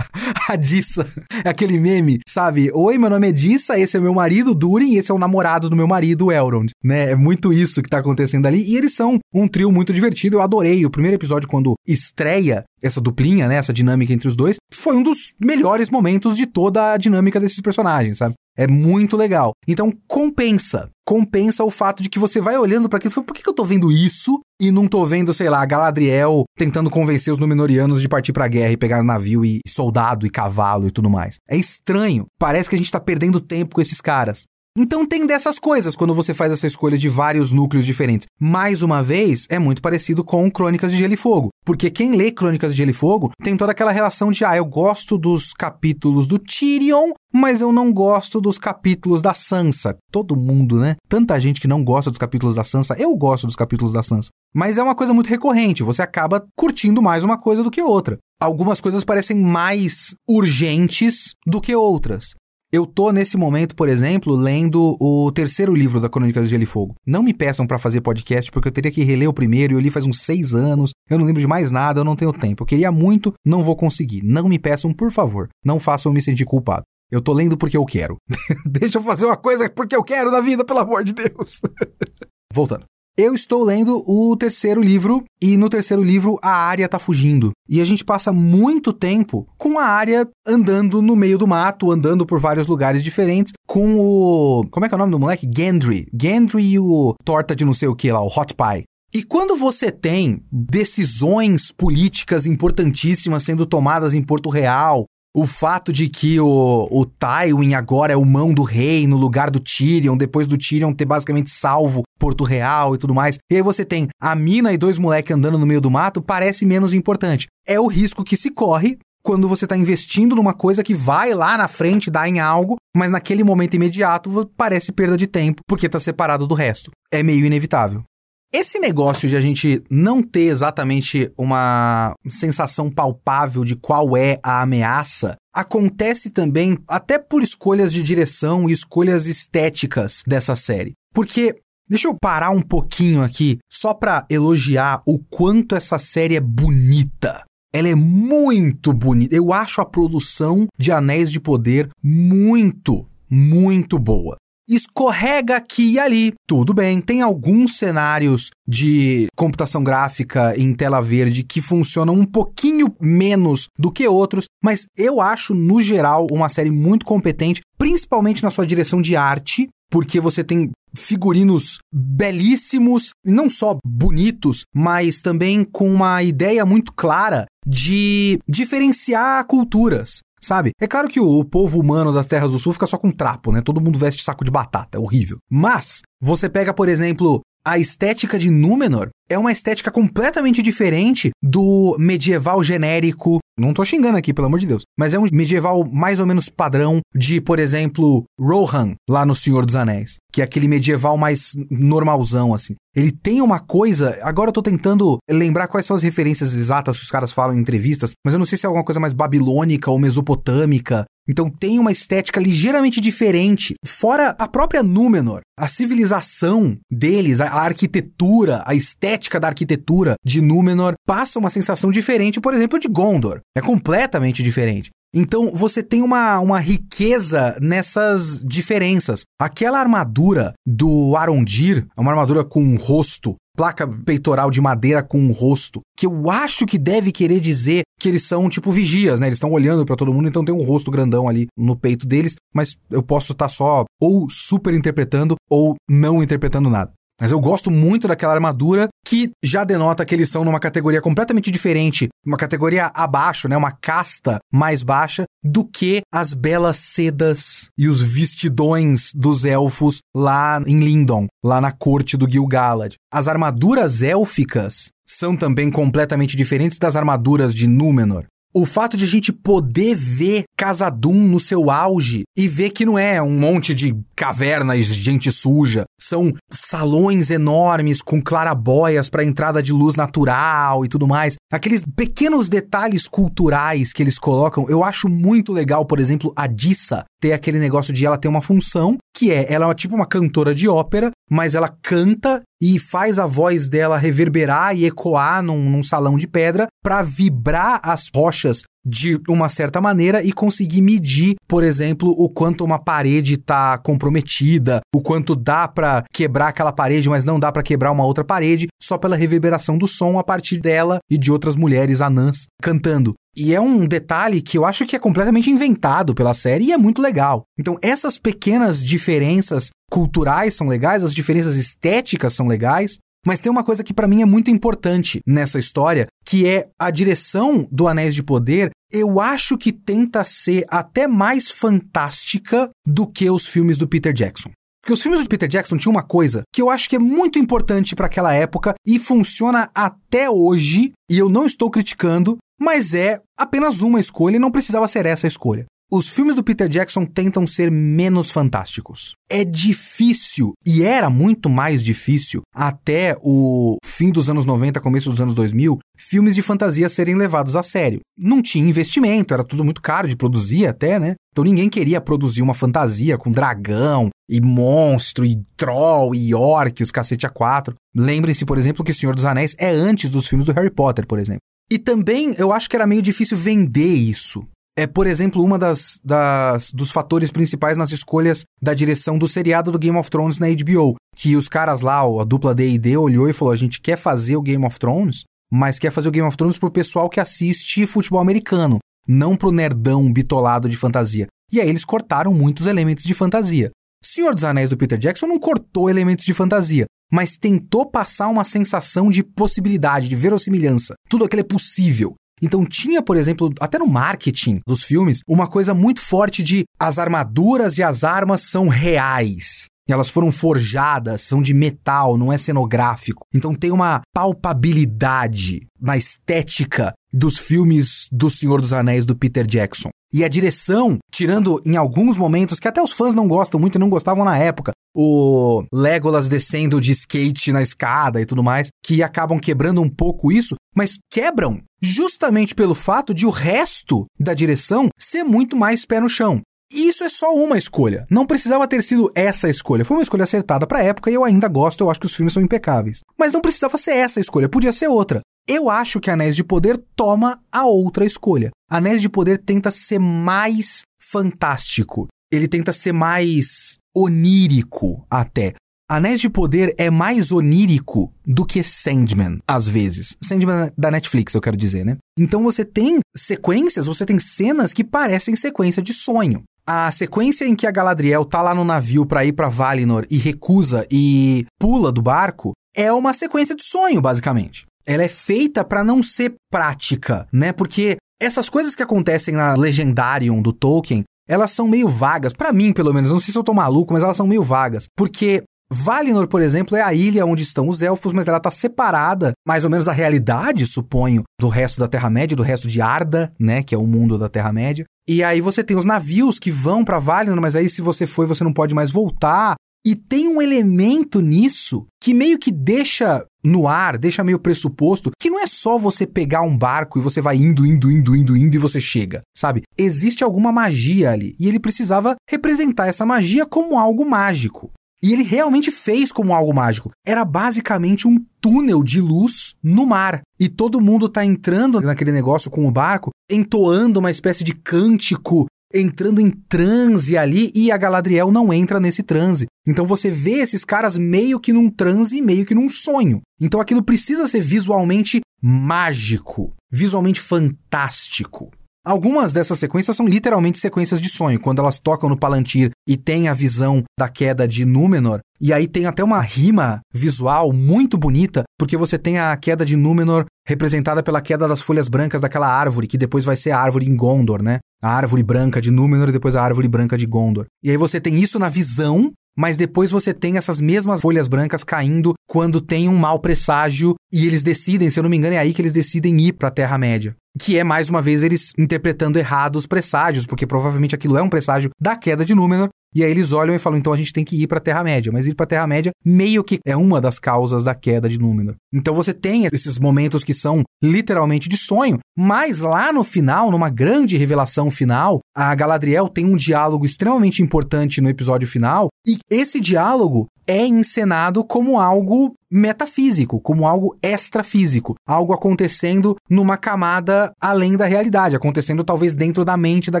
[SPEAKER 1] a Dissa, aquele meme, sabe? Oi, meu nome é Dissa, esse é meu marido, Durin, e esse é o namorado do meu marido, Elrond, né? É muito isso que tá acontecendo ali. E eles são um trio muito divertido. Eu adorei o primeiro episódio quando estreia essa duplinha, né? Essa dinâmica entre os dois. Foi um dos melhores momentos de toda a dinâmica desses personagens, sabe? É muito legal. Então compensa. Compensa o fato de que você vai olhando para aquilo e fala, por que, que eu tô vendo isso e não tô vendo, sei lá, Galadriel tentando convencer os Númenóreanos de partir pra guerra e pegar navio e soldado e cavalo e tudo mais. É estranho. Parece que a gente tá perdendo tempo com esses caras. Então tem dessas coisas quando você faz essa escolha de vários núcleos diferentes. Mais uma vez, é muito parecido com Crônicas de Gelo e Fogo. Porque quem lê Crônicas de Gelo e Fogo tem toda aquela relação de, ah, eu gosto dos capítulos do Tyrion, mas eu não gosto dos capítulos da Sansa. Todo mundo, né? Tanta gente que não gosta dos capítulos da Sansa. Eu gosto dos capítulos da Sansa. Mas é uma coisa muito recorrente, você acaba curtindo mais uma coisa do que outra. Algumas coisas parecem mais urgentes do que outras. Eu tô nesse momento, por exemplo, lendo o terceiro livro da Crônica de Gelo e Fogo. Não me peçam para fazer podcast, porque eu teria que reler o primeiro e eu li faz uns seis anos. Eu não lembro de mais nada, eu não tenho tempo. Eu queria muito, não vou conseguir. Não me peçam, por favor. Não façam me sentir culpado. Eu tô lendo porque eu quero. Deixa eu fazer uma coisa porque eu quero na vida, pelo amor de Deus. Voltando. Eu estou lendo o terceiro livro e no terceiro livro a área tá fugindo. E a gente passa muito tempo com a área andando no meio do mato, andando por vários lugares diferentes, com o. Como é que é o nome do moleque? Gendry. Gendry e o torta de não sei o que lá, o Hot Pie. E quando você tem decisões políticas importantíssimas sendo tomadas em Porto Real, o fato de que o, o Tywin agora é o mão do rei no lugar do Tyrion, depois do Tyrion ter basicamente salvo Porto Real e tudo mais. E aí você tem a mina e dois moleques andando no meio do mato, parece menos importante. É o risco que se corre quando você está investindo numa coisa que vai lá na frente dar em algo, mas naquele momento imediato parece perda de tempo porque está separado do resto. É meio inevitável. Esse negócio de a gente não ter exatamente uma sensação palpável de qual é a ameaça acontece também até por escolhas de direção e escolhas estéticas dessa série. Porque Deixa eu parar um pouquinho aqui só para elogiar o quanto essa série é bonita. Ela é muito bonita. Eu acho a produção de Anéis de Poder muito, muito boa escorrega aqui e ali. Tudo bem, tem alguns cenários de computação gráfica em tela verde que funcionam um pouquinho menos do que outros, mas eu acho, no geral, uma série muito competente, principalmente na sua direção de arte, porque você tem figurinos belíssimos, não só bonitos, mas também com uma ideia muito clara de diferenciar culturas. Sabe? É claro que o, povo humano das terras do sul fica só com trapo, né? Todo mundo veste saco de batata, é horrível. Mas, você pega, por exemplo, a estética de Númenor é uma estética completamente diferente do medieval genérico. Não tô xingando aqui, pelo amor de Deus. Mas é um medieval mais ou menos padrão de, por exemplo, Rohan, lá no Senhor dos Anéis. Que é aquele medieval mais normalzão, assim. Ele tem uma coisa. Agora eu tô tentando lembrar quais são as referências exatas que os caras falam em entrevistas, mas eu não sei se é alguma coisa mais babilônica ou mesopotâmica. Então tem uma estética ligeiramente diferente. Fora a própria Númenor, a civilização deles, a arquitetura, a estética da arquitetura de Númenor passa uma sensação diferente, por exemplo, de Gondor. É completamente diferente. Então você tem uma, uma riqueza nessas diferenças. Aquela armadura do Arondir, é uma armadura com um rosto, placa peitoral de madeira com um rosto, que eu acho que deve querer dizer que eles são tipo vigias, né? Eles estão olhando para todo mundo, então tem um rosto grandão ali no peito deles, mas eu posso estar tá só ou super interpretando ou não interpretando nada. Mas eu gosto muito daquela armadura que já denota que eles são numa categoria completamente diferente, uma categoria abaixo, né, uma casta mais baixa do que as belas sedas e os vestidões dos elfos lá em Lindon, lá na corte do Gil-galad. As armaduras élficas são também completamente diferentes das armaduras de Númenor. O fato de a gente poder ver Casadum no seu auge e ver que não é um monte de cavernas, gente suja, são salões enormes com clarabóias para entrada de luz natural e tudo mais. Aqueles pequenos detalhes culturais que eles colocam, eu acho muito legal, por exemplo, a Dissa ter aquele negócio de ela ter uma função que é, ela é tipo uma cantora de ópera, mas ela canta e faz a voz dela reverberar e ecoar num, num salão de pedra para vibrar as rochas de uma certa maneira e conseguir medir, por exemplo, o quanto uma parede está comprometida, o quanto dá para quebrar aquela parede, mas não dá para quebrar uma outra parede, só pela reverberação do som a partir dela e de outras mulheres anãs cantando. E é um detalhe que eu acho que é completamente inventado pela série e é muito legal. Então, essas pequenas diferenças culturais são legais, as diferenças estéticas são legais, mas tem uma coisa que para mim é muito importante nessa história, que é a direção do Anéis de Poder. Eu acho que tenta ser até mais fantástica do que os filmes do Peter Jackson. Porque os filmes do Peter Jackson tinham uma coisa que eu acho que é muito importante para aquela época e funciona até hoje, e eu não estou criticando, mas é apenas uma escolha e não precisava ser essa a escolha. Os filmes do Peter Jackson tentam ser menos fantásticos. É difícil, e era muito mais difícil até o fim dos anos 90, começo dos anos 2000, filmes de fantasia serem levados a sério. Não tinha investimento, era tudo muito caro de produzir até, né? Então ninguém queria produzir uma fantasia com dragão e monstro e troll e orc, os cacete a quatro. Lembrem-se, por exemplo, que Senhor dos Anéis é antes dos filmes do Harry Potter, por exemplo. E também eu acho que era meio difícil vender isso é, por exemplo, uma das, das dos fatores principais nas escolhas da direção do seriado do Game of Thrones na HBO, que os caras lá, a dupla D&D olhou e falou: "A gente quer fazer o Game of Thrones, mas quer fazer o Game of Thrones pro pessoal que assiste futebol americano, não pro nerdão bitolado de fantasia". E aí eles cortaram muitos elementos de fantasia. Senhor dos Anéis do Peter Jackson não cortou elementos de fantasia, mas tentou passar uma sensação de possibilidade, de verossimilhança. Tudo aquilo é possível. Então tinha, por exemplo, até no marketing dos filmes, uma coisa muito forte de as armaduras e as armas são reais. Elas foram forjadas, são de metal, não é cenográfico. Então tem uma palpabilidade na estética dos filmes do Senhor dos Anéis do Peter Jackson. E a direção, tirando em alguns momentos que até os fãs não gostam muito e não gostavam na época, o Legolas descendo de skate na escada e tudo mais, que acabam quebrando um pouco isso, mas quebram justamente pelo fato de o resto da direção ser muito mais pé no chão. Isso é só uma escolha. Não precisava ter sido essa escolha. Foi uma escolha acertada para a época e eu ainda gosto, eu acho que os filmes são impecáveis. Mas não precisava ser essa escolha, podia ser outra. Eu acho que Anéis de Poder toma a outra escolha. Anéis de Poder tenta ser mais fantástico. Ele tenta ser mais onírico até. Anéis de Poder é mais onírico do que Sandman, às vezes. Sandman da Netflix, eu quero dizer, né? Então você tem sequências, você tem cenas que parecem sequência de sonho. A sequência em que a Galadriel tá lá no navio para ir para Valinor e recusa e pula do barco é uma sequência de sonho, basicamente. Ela é feita para não ser prática, né? Porque essas coisas que acontecem na Legendarium do Tolkien, elas são meio vagas, para mim pelo menos, não sei se eu tô maluco, mas elas são meio vagas, porque Valinor, por exemplo, é a ilha onde estão os elfos, mas ela está separada, mais ou menos da realidade, suponho, do resto da Terra-média, do resto de Arda, né, que é o mundo da Terra-média. E aí você tem os navios que vão para Valinor, mas aí se você foi, você não pode mais voltar. E tem um elemento nisso que meio que deixa no ar, deixa meio pressuposto que não é só você pegar um barco e você vai indo, indo, indo, indo, indo e você chega, sabe? Existe alguma magia ali e ele precisava representar essa magia como algo mágico. E ele realmente fez como algo mágico. Era basicamente um túnel de luz no mar. E todo mundo tá entrando naquele negócio com o barco, entoando uma espécie de cântico, entrando em transe ali, e a Galadriel não entra nesse transe. Então você vê esses caras meio que num transe, meio que num sonho. Então aquilo precisa ser visualmente mágico, visualmente fantástico. Algumas dessas sequências são literalmente sequências de sonho, quando elas tocam no Palantir e tem a visão da queda de Númenor. E aí tem até uma rima visual muito bonita, porque você tem a queda de Númenor representada pela queda das folhas brancas daquela árvore, que depois vai ser a árvore em Gondor, né? A árvore branca de Númenor e depois a árvore branca de Gondor. E aí você tem isso na visão mas depois você tem essas mesmas folhas brancas caindo quando tem um mau presságio e eles decidem, se eu não me engano, é aí que eles decidem ir para a Terra-média. Que é mais uma vez eles interpretando errado os presságios, porque provavelmente aquilo é um presságio da queda de Númenor, E aí eles olham e falam, então a gente tem que ir pra Terra-média. Mas ir pra Terra-média meio que é uma das causas da queda de Númenor. Então você tem esses momentos que são literalmente de sonho, mas lá no final, numa grande revelação final, a Galadriel tem um diálogo extremamente importante no episódio final, e esse diálogo é encenado como algo metafísico, como algo extrafísico, algo acontecendo numa camada além da realidade, acontecendo talvez dentro da mente da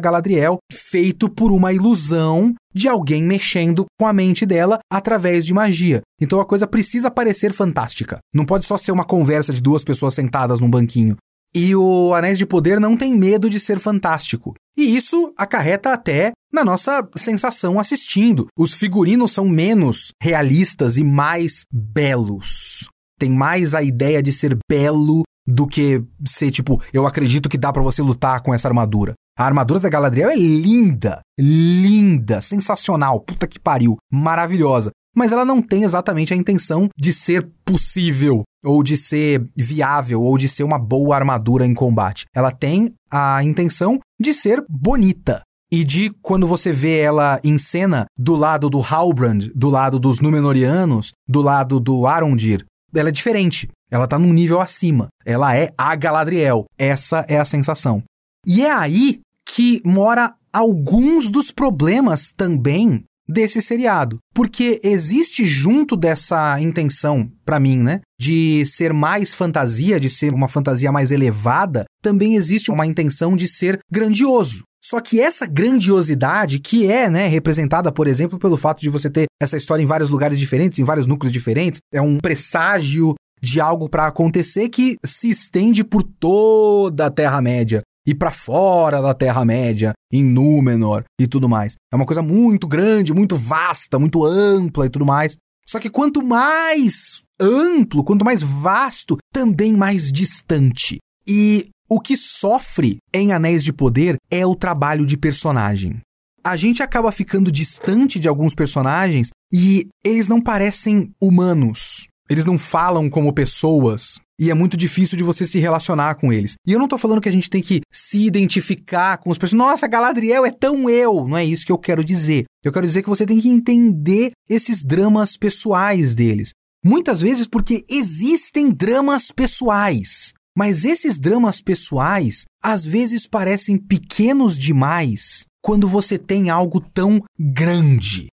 [SPEAKER 1] Galadriel, feito por uma ilusão de alguém mexendo com a mente dela através de magia. Então a coisa precisa parecer fantástica. Não pode só ser uma conversa de duas pessoas sentadas num banquinho. E o Anéis de Poder não tem medo de ser fantástico. E isso acarreta até na nossa sensação assistindo. Os figurinos são menos realistas e mais belos. Tem mais a ideia de ser belo do que ser tipo, eu acredito que dá para você lutar com essa armadura. A armadura da Galadriel é linda, linda, sensacional, puta que pariu, maravilhosa. Mas ela não tem exatamente a intenção de ser possível, ou de ser viável, ou de ser uma boa armadura em combate. Ela tem a intenção de ser bonita, e de quando você vê ela em cena do lado do Halbrand, do lado dos Númenóreanos, do lado do Arondir, ela é diferente. Ela tá num nível acima. Ela é a Galadriel. Essa é a sensação. E é aí que mora alguns dos problemas também desse seriado. Porque existe junto dessa intenção, para mim, né, de ser mais fantasia, de ser uma fantasia mais elevada, também existe uma intenção de ser grandioso. Só que essa grandiosidade, que é né, representada, por exemplo, pelo fato de você ter essa história em vários lugares diferentes, em vários núcleos diferentes, é um presságio de algo para acontecer que se estende por toda a Terra-média e para fora da Terra-média, em Númenor e tudo mais. É uma coisa muito grande, muito vasta, muito ampla e tudo mais. Só que quanto mais amplo, quanto mais vasto, também mais distante. E o que sofre em Anéis de Poder é o trabalho de personagem. A gente acaba ficando distante de alguns personagens e eles não parecem humanos. Eles não falam como pessoas. E é muito difícil de você se relacionar com eles. E eu não tô falando que a gente tem que se identificar com os personagens. Nossa, Galadriel é tão eu. Não é isso que eu quero dizer. Eu quero dizer que você tem que entender esses dramas pessoais deles. Muitas vezes porque existem dramas pessoais. Mas esses dramas pessoais às vezes parecem pequenos demais quando você tem algo tão grande.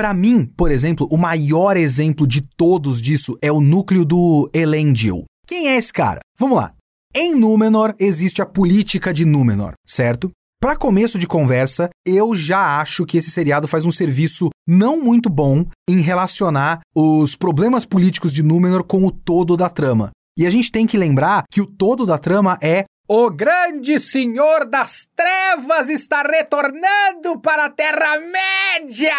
[SPEAKER 1] Para mim, por exemplo, o maior exemplo de todos disso é o núcleo do Elendil. Quem é esse cara? Vamos lá. Em Númenor existe a política de Númenor, certo? Para começo de conversa, eu já acho que esse seriado faz um serviço não muito bom em relacionar os problemas políticos de Númenor com o todo da trama. E a gente tem que lembrar que o todo da trama é o grande senhor das trevas está retornando para a Terra-média!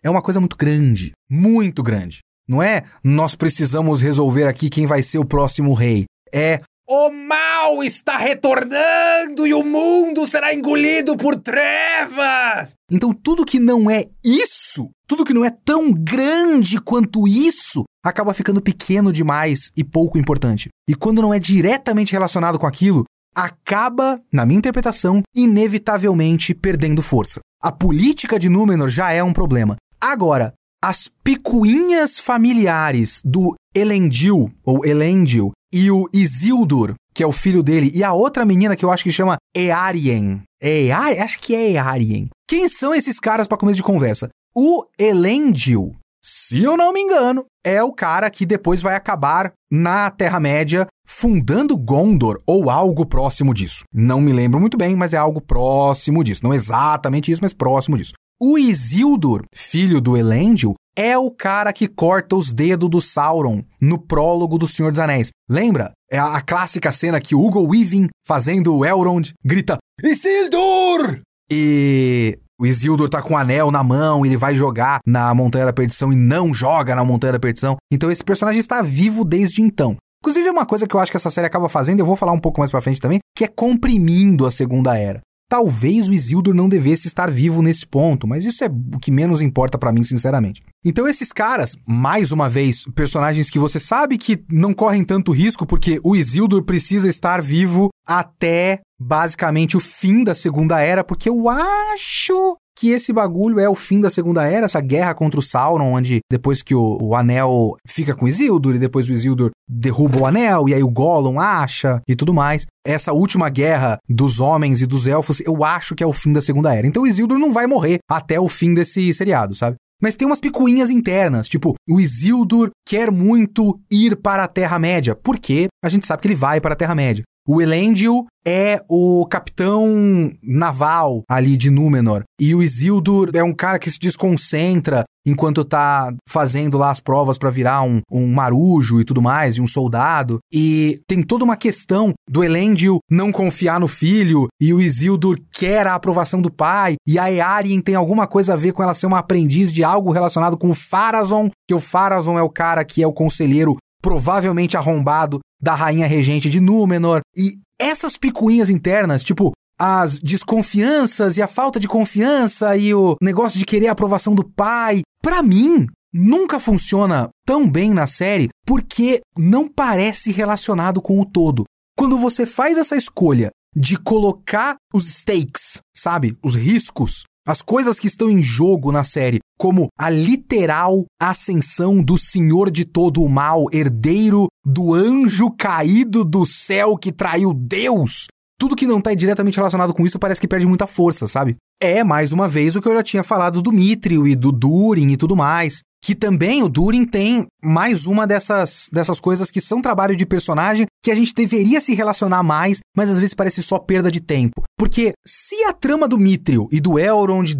[SPEAKER 1] É uma coisa muito grande, muito grande. Não é nós precisamos resolver aqui quem vai ser o próximo rei. É o mal está retornando e o mundo será engolido por trevas. Então, tudo que não é isso, tudo que não é tão grande quanto isso, acaba ficando pequeno demais e pouco importante. E quando não é diretamente relacionado com aquilo, acaba, na minha interpretação, inevitavelmente perdendo força. A política de Númenor já é um problema. Agora, as picuinhas familiares do Elendil, ou Elendil, e o Isildur, que é o filho dele, e a outra menina que eu acho que chama Earien. É Earien? Acho que é Earien. Quem são esses caras para começo de conversa? O Elendil, se eu não me engano, é o cara que depois vai acabar na Terra-média fundando Gondor ou algo próximo disso. Não me lembro muito bem, mas é algo próximo disso. Não exatamente isso, mas próximo disso. O Isildur, filho do Elendil, é o cara que corta os dedos do Sauron no prólogo do Senhor dos Anéis. Lembra? É a, clássica cena que Hugo Weaving, fazendo o Elrond, grita Isildur! E o Isildur tá com o anel na mão, ele vai jogar na Montanha da Perdição e não joga na Montanha da Perdição. Então esse personagem está vivo desde então. Inclusive, uma coisa que eu acho que essa série acaba fazendo, eu vou falar um pouco mais pra frente também, que é comprimindo a Segunda Era. Talvez o Isildur não devesse estar vivo nesse ponto, mas isso é o que menos importa para mim, sinceramente. Então esses caras, mais uma vez, personagens que você sabe que não correm tanto risco porque o Isildur precisa estar vivo até basicamente o fim da Segunda Era, porque eu acho que esse bagulho é o fim da Segunda Era, essa guerra contra o Sauron, onde depois que o, o anel fica com Isildur e depois o Isildur derruba o anel e aí o Gollum acha e tudo mais. Essa última guerra dos homens e dos elfos, eu acho que é o fim da Segunda Era. Então o Isildur não vai morrer até o fim desse seriado, sabe? Mas tem umas picuinhas internas, tipo, o Isildur quer muito ir para a Terra-média, porque a gente sabe que ele vai para a Terra-média. O Elendil é o capitão naval ali de Númenor. E o Isildur é um cara que se desconcentra enquanto tá fazendo lá as provas para virar um, um marujo e tudo mais, e um soldado. E tem toda uma questão do Elendil não confiar no filho, e o Isildur quer a aprovação do pai, e a Earien tem alguma coisa a ver com ela ser uma aprendiz de algo relacionado com o Farazon, que o Farazon é o cara que é o conselheiro provavelmente arrombado da rainha regente de Númenor. E essas picuinhas internas, tipo, as desconfianças e a falta de confiança e o negócio de querer a aprovação do pai, para mim, nunca funciona tão bem na série porque não parece relacionado com o todo. Quando você faz essa escolha de colocar os stakes, sabe, os riscos as coisas que estão em jogo na série, como a literal ascensão do Senhor de todo o mal, herdeiro do anjo caído do céu que traiu Deus. Tudo que não está diretamente relacionado com isso parece que perde muita força, sabe? É, mais uma vez, o que eu já tinha falado do Mithril e do Durin e tudo mais. Que também o Durin tem mais uma dessas, dessas coisas que são trabalho de personagem que a gente deveria se relacionar mais, mas às vezes parece só perda de tempo. Porque se a trama do Mithril e do Elrond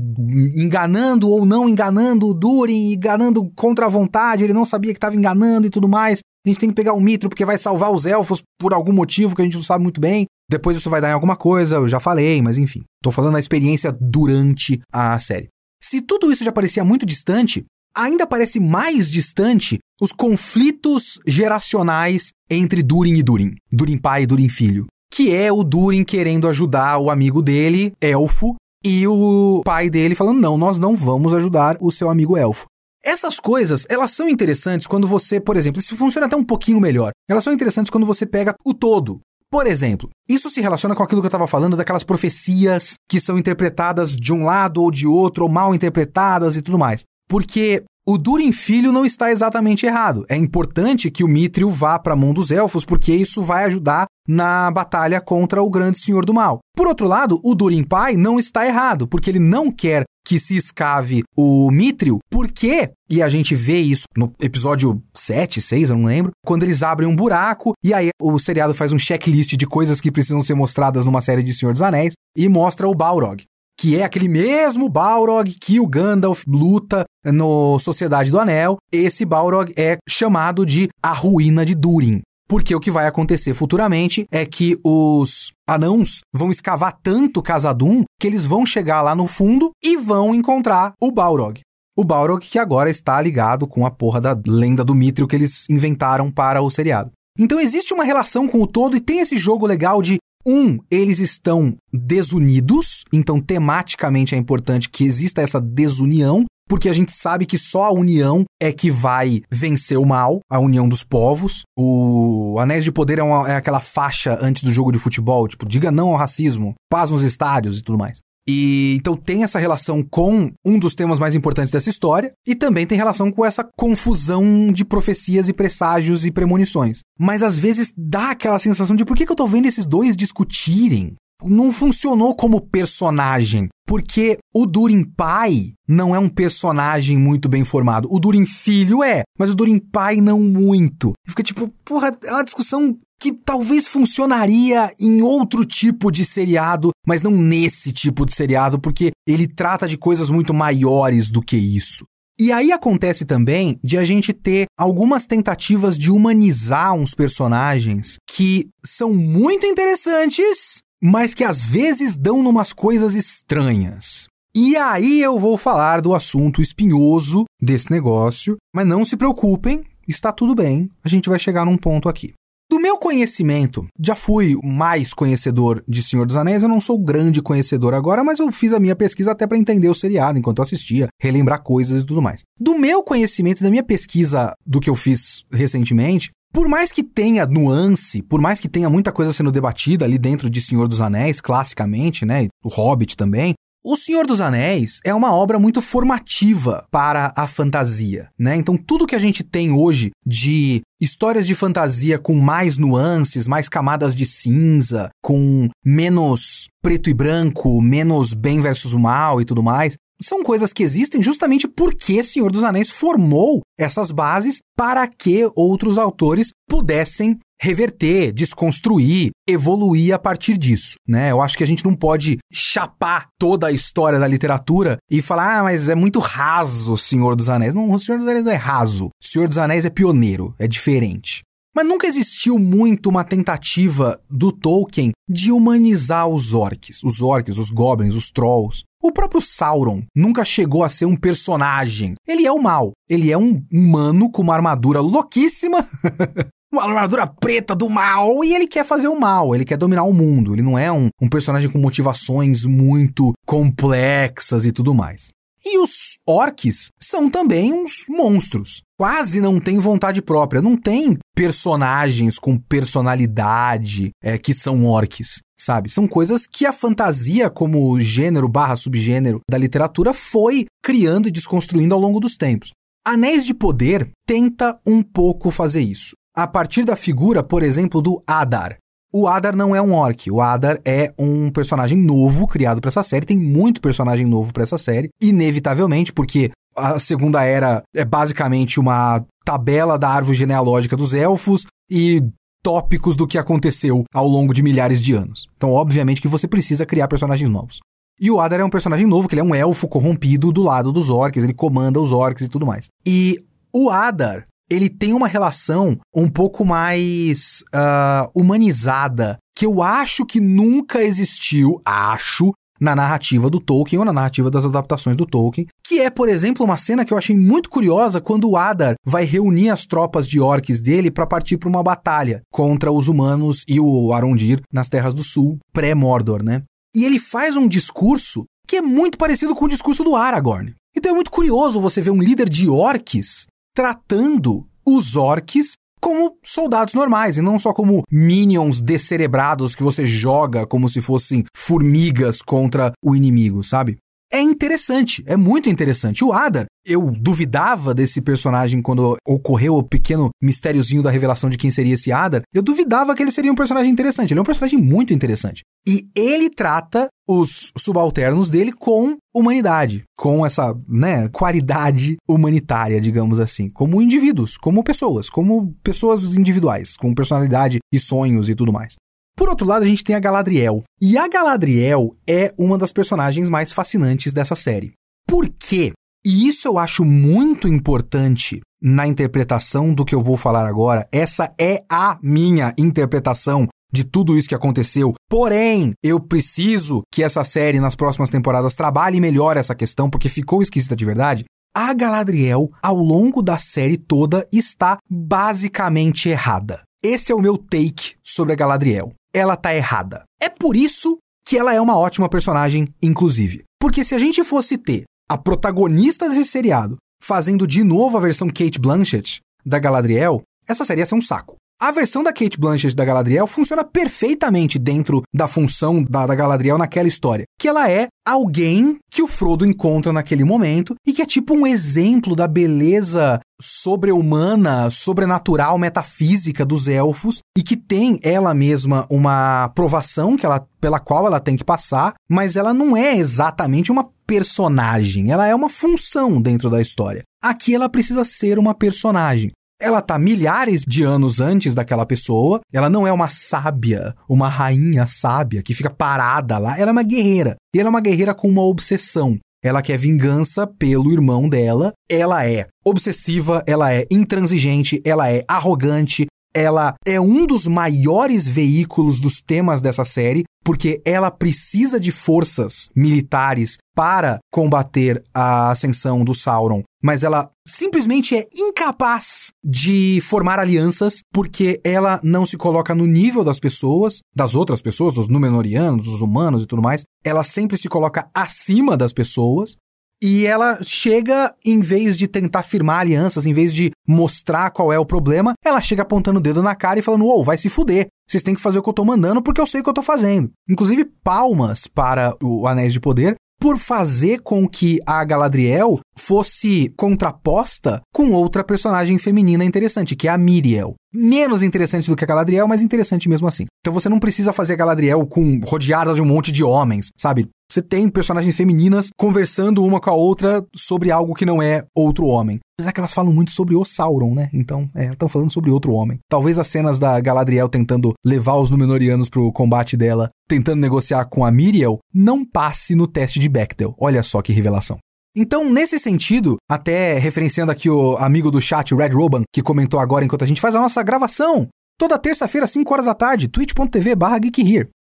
[SPEAKER 1] enganando ou não enganando o Durin, enganando contra a vontade, ele não sabia que estava enganando e tudo mais, a gente tem que pegar o Mithril porque vai salvar os elfos por algum motivo que a gente não sabe muito bem. Depois isso vai dar em alguma coisa, eu já falei, mas enfim. Tô falando da experiência durante a série. Se tudo isso já parecia muito distante, ainda parece mais distante os conflitos geracionais entre Durin e Durin, Durin pai e Durin filho, que é o Durin querendo ajudar o amigo dele, elfo, e o pai dele falando: "Não, nós não vamos ajudar o seu amigo elfo". Essas coisas, elas são interessantes quando você, por exemplo, isso funciona até um pouquinho melhor. Elas são interessantes quando você pega o todo. Por exemplo, isso se relaciona com aquilo que eu estava falando daquelas profecias que são interpretadas de um lado ou de outro, ou mal interpretadas e tudo mais. Porque o Durin filho não está exatamente errado. É importante que o Mithril vá para a mão dos elfos, porque isso vai ajudar na batalha contra o grande senhor do mal. Por outro lado, o Durin pai não está errado, porque ele não quer que se escave o Mithril, porque, e a gente vê isso no episódio 7, 6, eu não lembro, quando eles abrem um buraco, e aí o seriado faz um checklist de coisas que precisam ser mostradas numa série de Senhor dos Anéis, e mostra o Balrog que é aquele mesmo Balrog que o Gandalf luta no Sociedade do Anel. Esse Balrog é chamado de a ruína de Durin. Porque o que vai acontecer futuramente é que os anãos vão escavar tanto Casadum que eles vão chegar lá no fundo e vão encontrar o Balrog. O Balrog que agora está ligado com a porra da lenda do Mithril que eles inventaram para o seriado. Então existe uma relação com o todo e tem esse jogo legal de um, eles estão desunidos, então tematicamente é importante que exista essa desunião, porque a gente sabe que só a união é que vai vencer o mal, a união dos povos. O Anéis de Poder é, uma, é aquela faixa antes do jogo de futebol, tipo, diga não ao racismo, paz nos estádios e tudo mais. E então tem essa relação com um dos temas mais importantes dessa história e também tem relação com essa confusão de profecias e presságios e premonições. Mas às vezes dá aquela sensação de por que, que eu tô vendo esses dois discutirem? Não funcionou como personagem, porque o Durin pai não é um personagem muito bem formado. O Durin filho é, mas o Durin pai não muito. Fica tipo, porra, é uma discussão que talvez funcionaria em outro tipo de seriado, mas não nesse tipo de seriado, porque ele trata de coisas muito maiores do que isso. E aí acontece também de a gente ter algumas tentativas de humanizar uns personagens que são muito interessantes, mas que às vezes dão numas coisas estranhas. E aí eu vou falar do assunto espinhoso desse negócio, mas não se preocupem, está tudo bem, a gente vai chegar num ponto aqui. Do meu conhecimento, já fui mais conhecedor de Senhor dos Anéis, eu não sou grande conhecedor agora, mas eu fiz a minha pesquisa até para entender o seriado enquanto eu assistia, relembrar coisas e tudo mais. Do meu conhecimento, da minha pesquisa do que eu fiz recentemente, por mais que tenha nuance, por mais que tenha muita coisa sendo debatida ali dentro de Senhor dos Anéis, classicamente, né? O Hobbit também, O Senhor dos Anéis é uma obra muito formativa para a fantasia, né? Então tudo que a gente tem hoje de histórias de fantasia com mais nuances, mais camadas de cinza, com menos preto e branco, menos bem versus mal e tudo mais, são coisas que existem justamente porque Senhor dos Anéis formou essas bases para que outros autores pudessem reverter, desconstruir, evoluir a partir disso, né? Eu acho que a gente não pode chapar toda a história da literatura e falar, ah, mas é muito raso o Senhor dos Anéis. Não, Senhor dos Anéis não é raso. O Senhor dos Anéis é pioneiro, é diferente. Mas nunca existiu muito uma tentativa do Tolkien de humanizar os orcs, os orcs, os goblins, os trolls. O próprio Sauron nunca chegou a ser um personagem. Ele é o mal. Ele é um humano com uma armadura louquíssima uma armadura preta do mal e ele quer fazer o mal, ele quer dominar o mundo. Ele não é um, um personagem com motivações muito complexas e tudo mais. E os orcs são também uns monstros. Quase não tem vontade própria, não tem personagens com personalidade é, que são orcs, sabe? São coisas que a fantasia, como gênero barra subgênero da literatura, foi criando e desconstruindo ao longo dos tempos. Anéis de Poder tenta um pouco fazer isso a partir da figura, por exemplo, do Adar. O Adar não é um orc, o Adar é um personagem novo criado para essa série, tem muito personagem novo para essa série, inevitavelmente, porque a Segunda Era é basicamente uma tabela da árvore genealógica dos elfos e tópicos do que aconteceu ao longo de milhares de anos. Então, obviamente que você precisa criar personagens novos. E o Adar é um personagem novo, que ele é um elfo corrompido do lado dos orcs, ele comanda os orcs e tudo mais. E o Adar ele tem uma relação um pouco mais uh, humanizada, que eu acho que nunca existiu, acho, na narrativa do Tolkien ou na narrativa das adaptações do Tolkien, que é, por exemplo, uma cena que eu achei muito curiosa quando o Adar vai reunir as tropas de orcs dele para partir para uma batalha contra os humanos e o Arondir nas Terras do Sul, pré-Mordor, né? E ele faz um discurso que é muito parecido com o discurso do Aragorn. Então é muito curioso você ver um líder de orcs tratando os orcs como soldados normais e não só como minions descerebrados que você joga como se fossem formigas contra o inimigo, sabe? É interessante, é muito interessante. O Adar, eu duvidava desse personagem quando ocorreu o pequeno mistériozinho da revelação de quem seria esse Adar. Eu duvidava que ele seria um personagem interessante. Ele é um personagem muito interessante. E ele trata os subalternos dele com humanidade, com essa, né, qualidade humanitária, digamos assim, como indivíduos, como pessoas, como pessoas individuais, com personalidade e sonhos e tudo mais. Por outro lado, a gente tem a Galadriel. E a Galadriel é uma das personagens mais fascinantes dessa série. Por quê? E isso eu acho muito importante na interpretação do que eu vou falar agora. Essa é a minha interpretação de tudo isso que aconteceu. Porém, eu preciso que essa série nas próximas temporadas trabalhe melhor essa questão, porque ficou esquisita de verdade. A Galadriel, ao longo da série toda, está basicamente errada. Esse é o meu take sobre a Galadriel ela tá errada. É por isso que ela é uma ótima personagem, inclusive. Porque se a gente fosse ter a protagonista desse seriado fazendo de novo a versão Kate Blanchett da Galadriel, essa série ia ser um saco. A versão da Kate Blanchett da Galadriel funciona perfeitamente dentro da função da, da, Galadriel naquela história. Que ela é alguém que o Frodo encontra naquele momento e que é tipo um exemplo da beleza sobre-humana, sobrenatural, metafísica dos elfos e que tem ela mesma uma provação que ela, pela qual ela tem que passar, mas ela não é exatamente uma personagem, ela é uma função dentro da história. Aqui ela precisa ser uma personagem. Ela tá milhares de anos antes daquela pessoa. Ela não é uma sábia, uma rainha sábia que fica parada lá. Ela é uma guerreira. E ela é uma guerreira com uma obsessão. Ela quer vingança pelo irmão dela. Ela é obsessiva, ela é intransigente, ela é arrogante, ela é um dos maiores veículos dos temas dessa série, porque ela precisa de forças militares para combater a ascensão do Sauron, mas ela simplesmente é incapaz de formar alianças porque ela não se coloca no nível das pessoas, das outras pessoas, dos Númenóreanos, dos humanos e tudo mais. Ela sempre se coloca acima das pessoas e ela chega, em vez de tentar firmar alianças, em vez de mostrar qual é o problema, ela chega apontando o dedo na cara e falando: Ô, vai se fuder. Vocês têm que fazer o que eu tô mandando porque eu sei o que eu tô fazendo. Inclusive, palmas para o Anéis de Poder, por fazer com que a Galadriel fosse contraposta com outra personagem feminina interessante, que é a Miriel. Menos interessante do que a Galadriel, mas interessante mesmo assim. Então você não precisa fazer a Galadriel com rodeada de um monte de homens, sabe? Você tem personagens femininas conversando uma com a outra sobre algo que não é outro homem. Apesar que elas falam muito sobre o Sauron, né? Então, é, estão falando sobre outro homem. Talvez as cenas da Galadriel tentando levar os Númenóreanos pro combate dela, tentando negociar com a Miriel, não passe no teste de Bechdel. Olha só que revelação. Então, nesse sentido, até referenciando aqui o amigo do chat, Red Roban, que comentou agora enquanto a gente faz a nossa gravação, toda terça-feira, 5 horas da tarde, twitch.tv barra.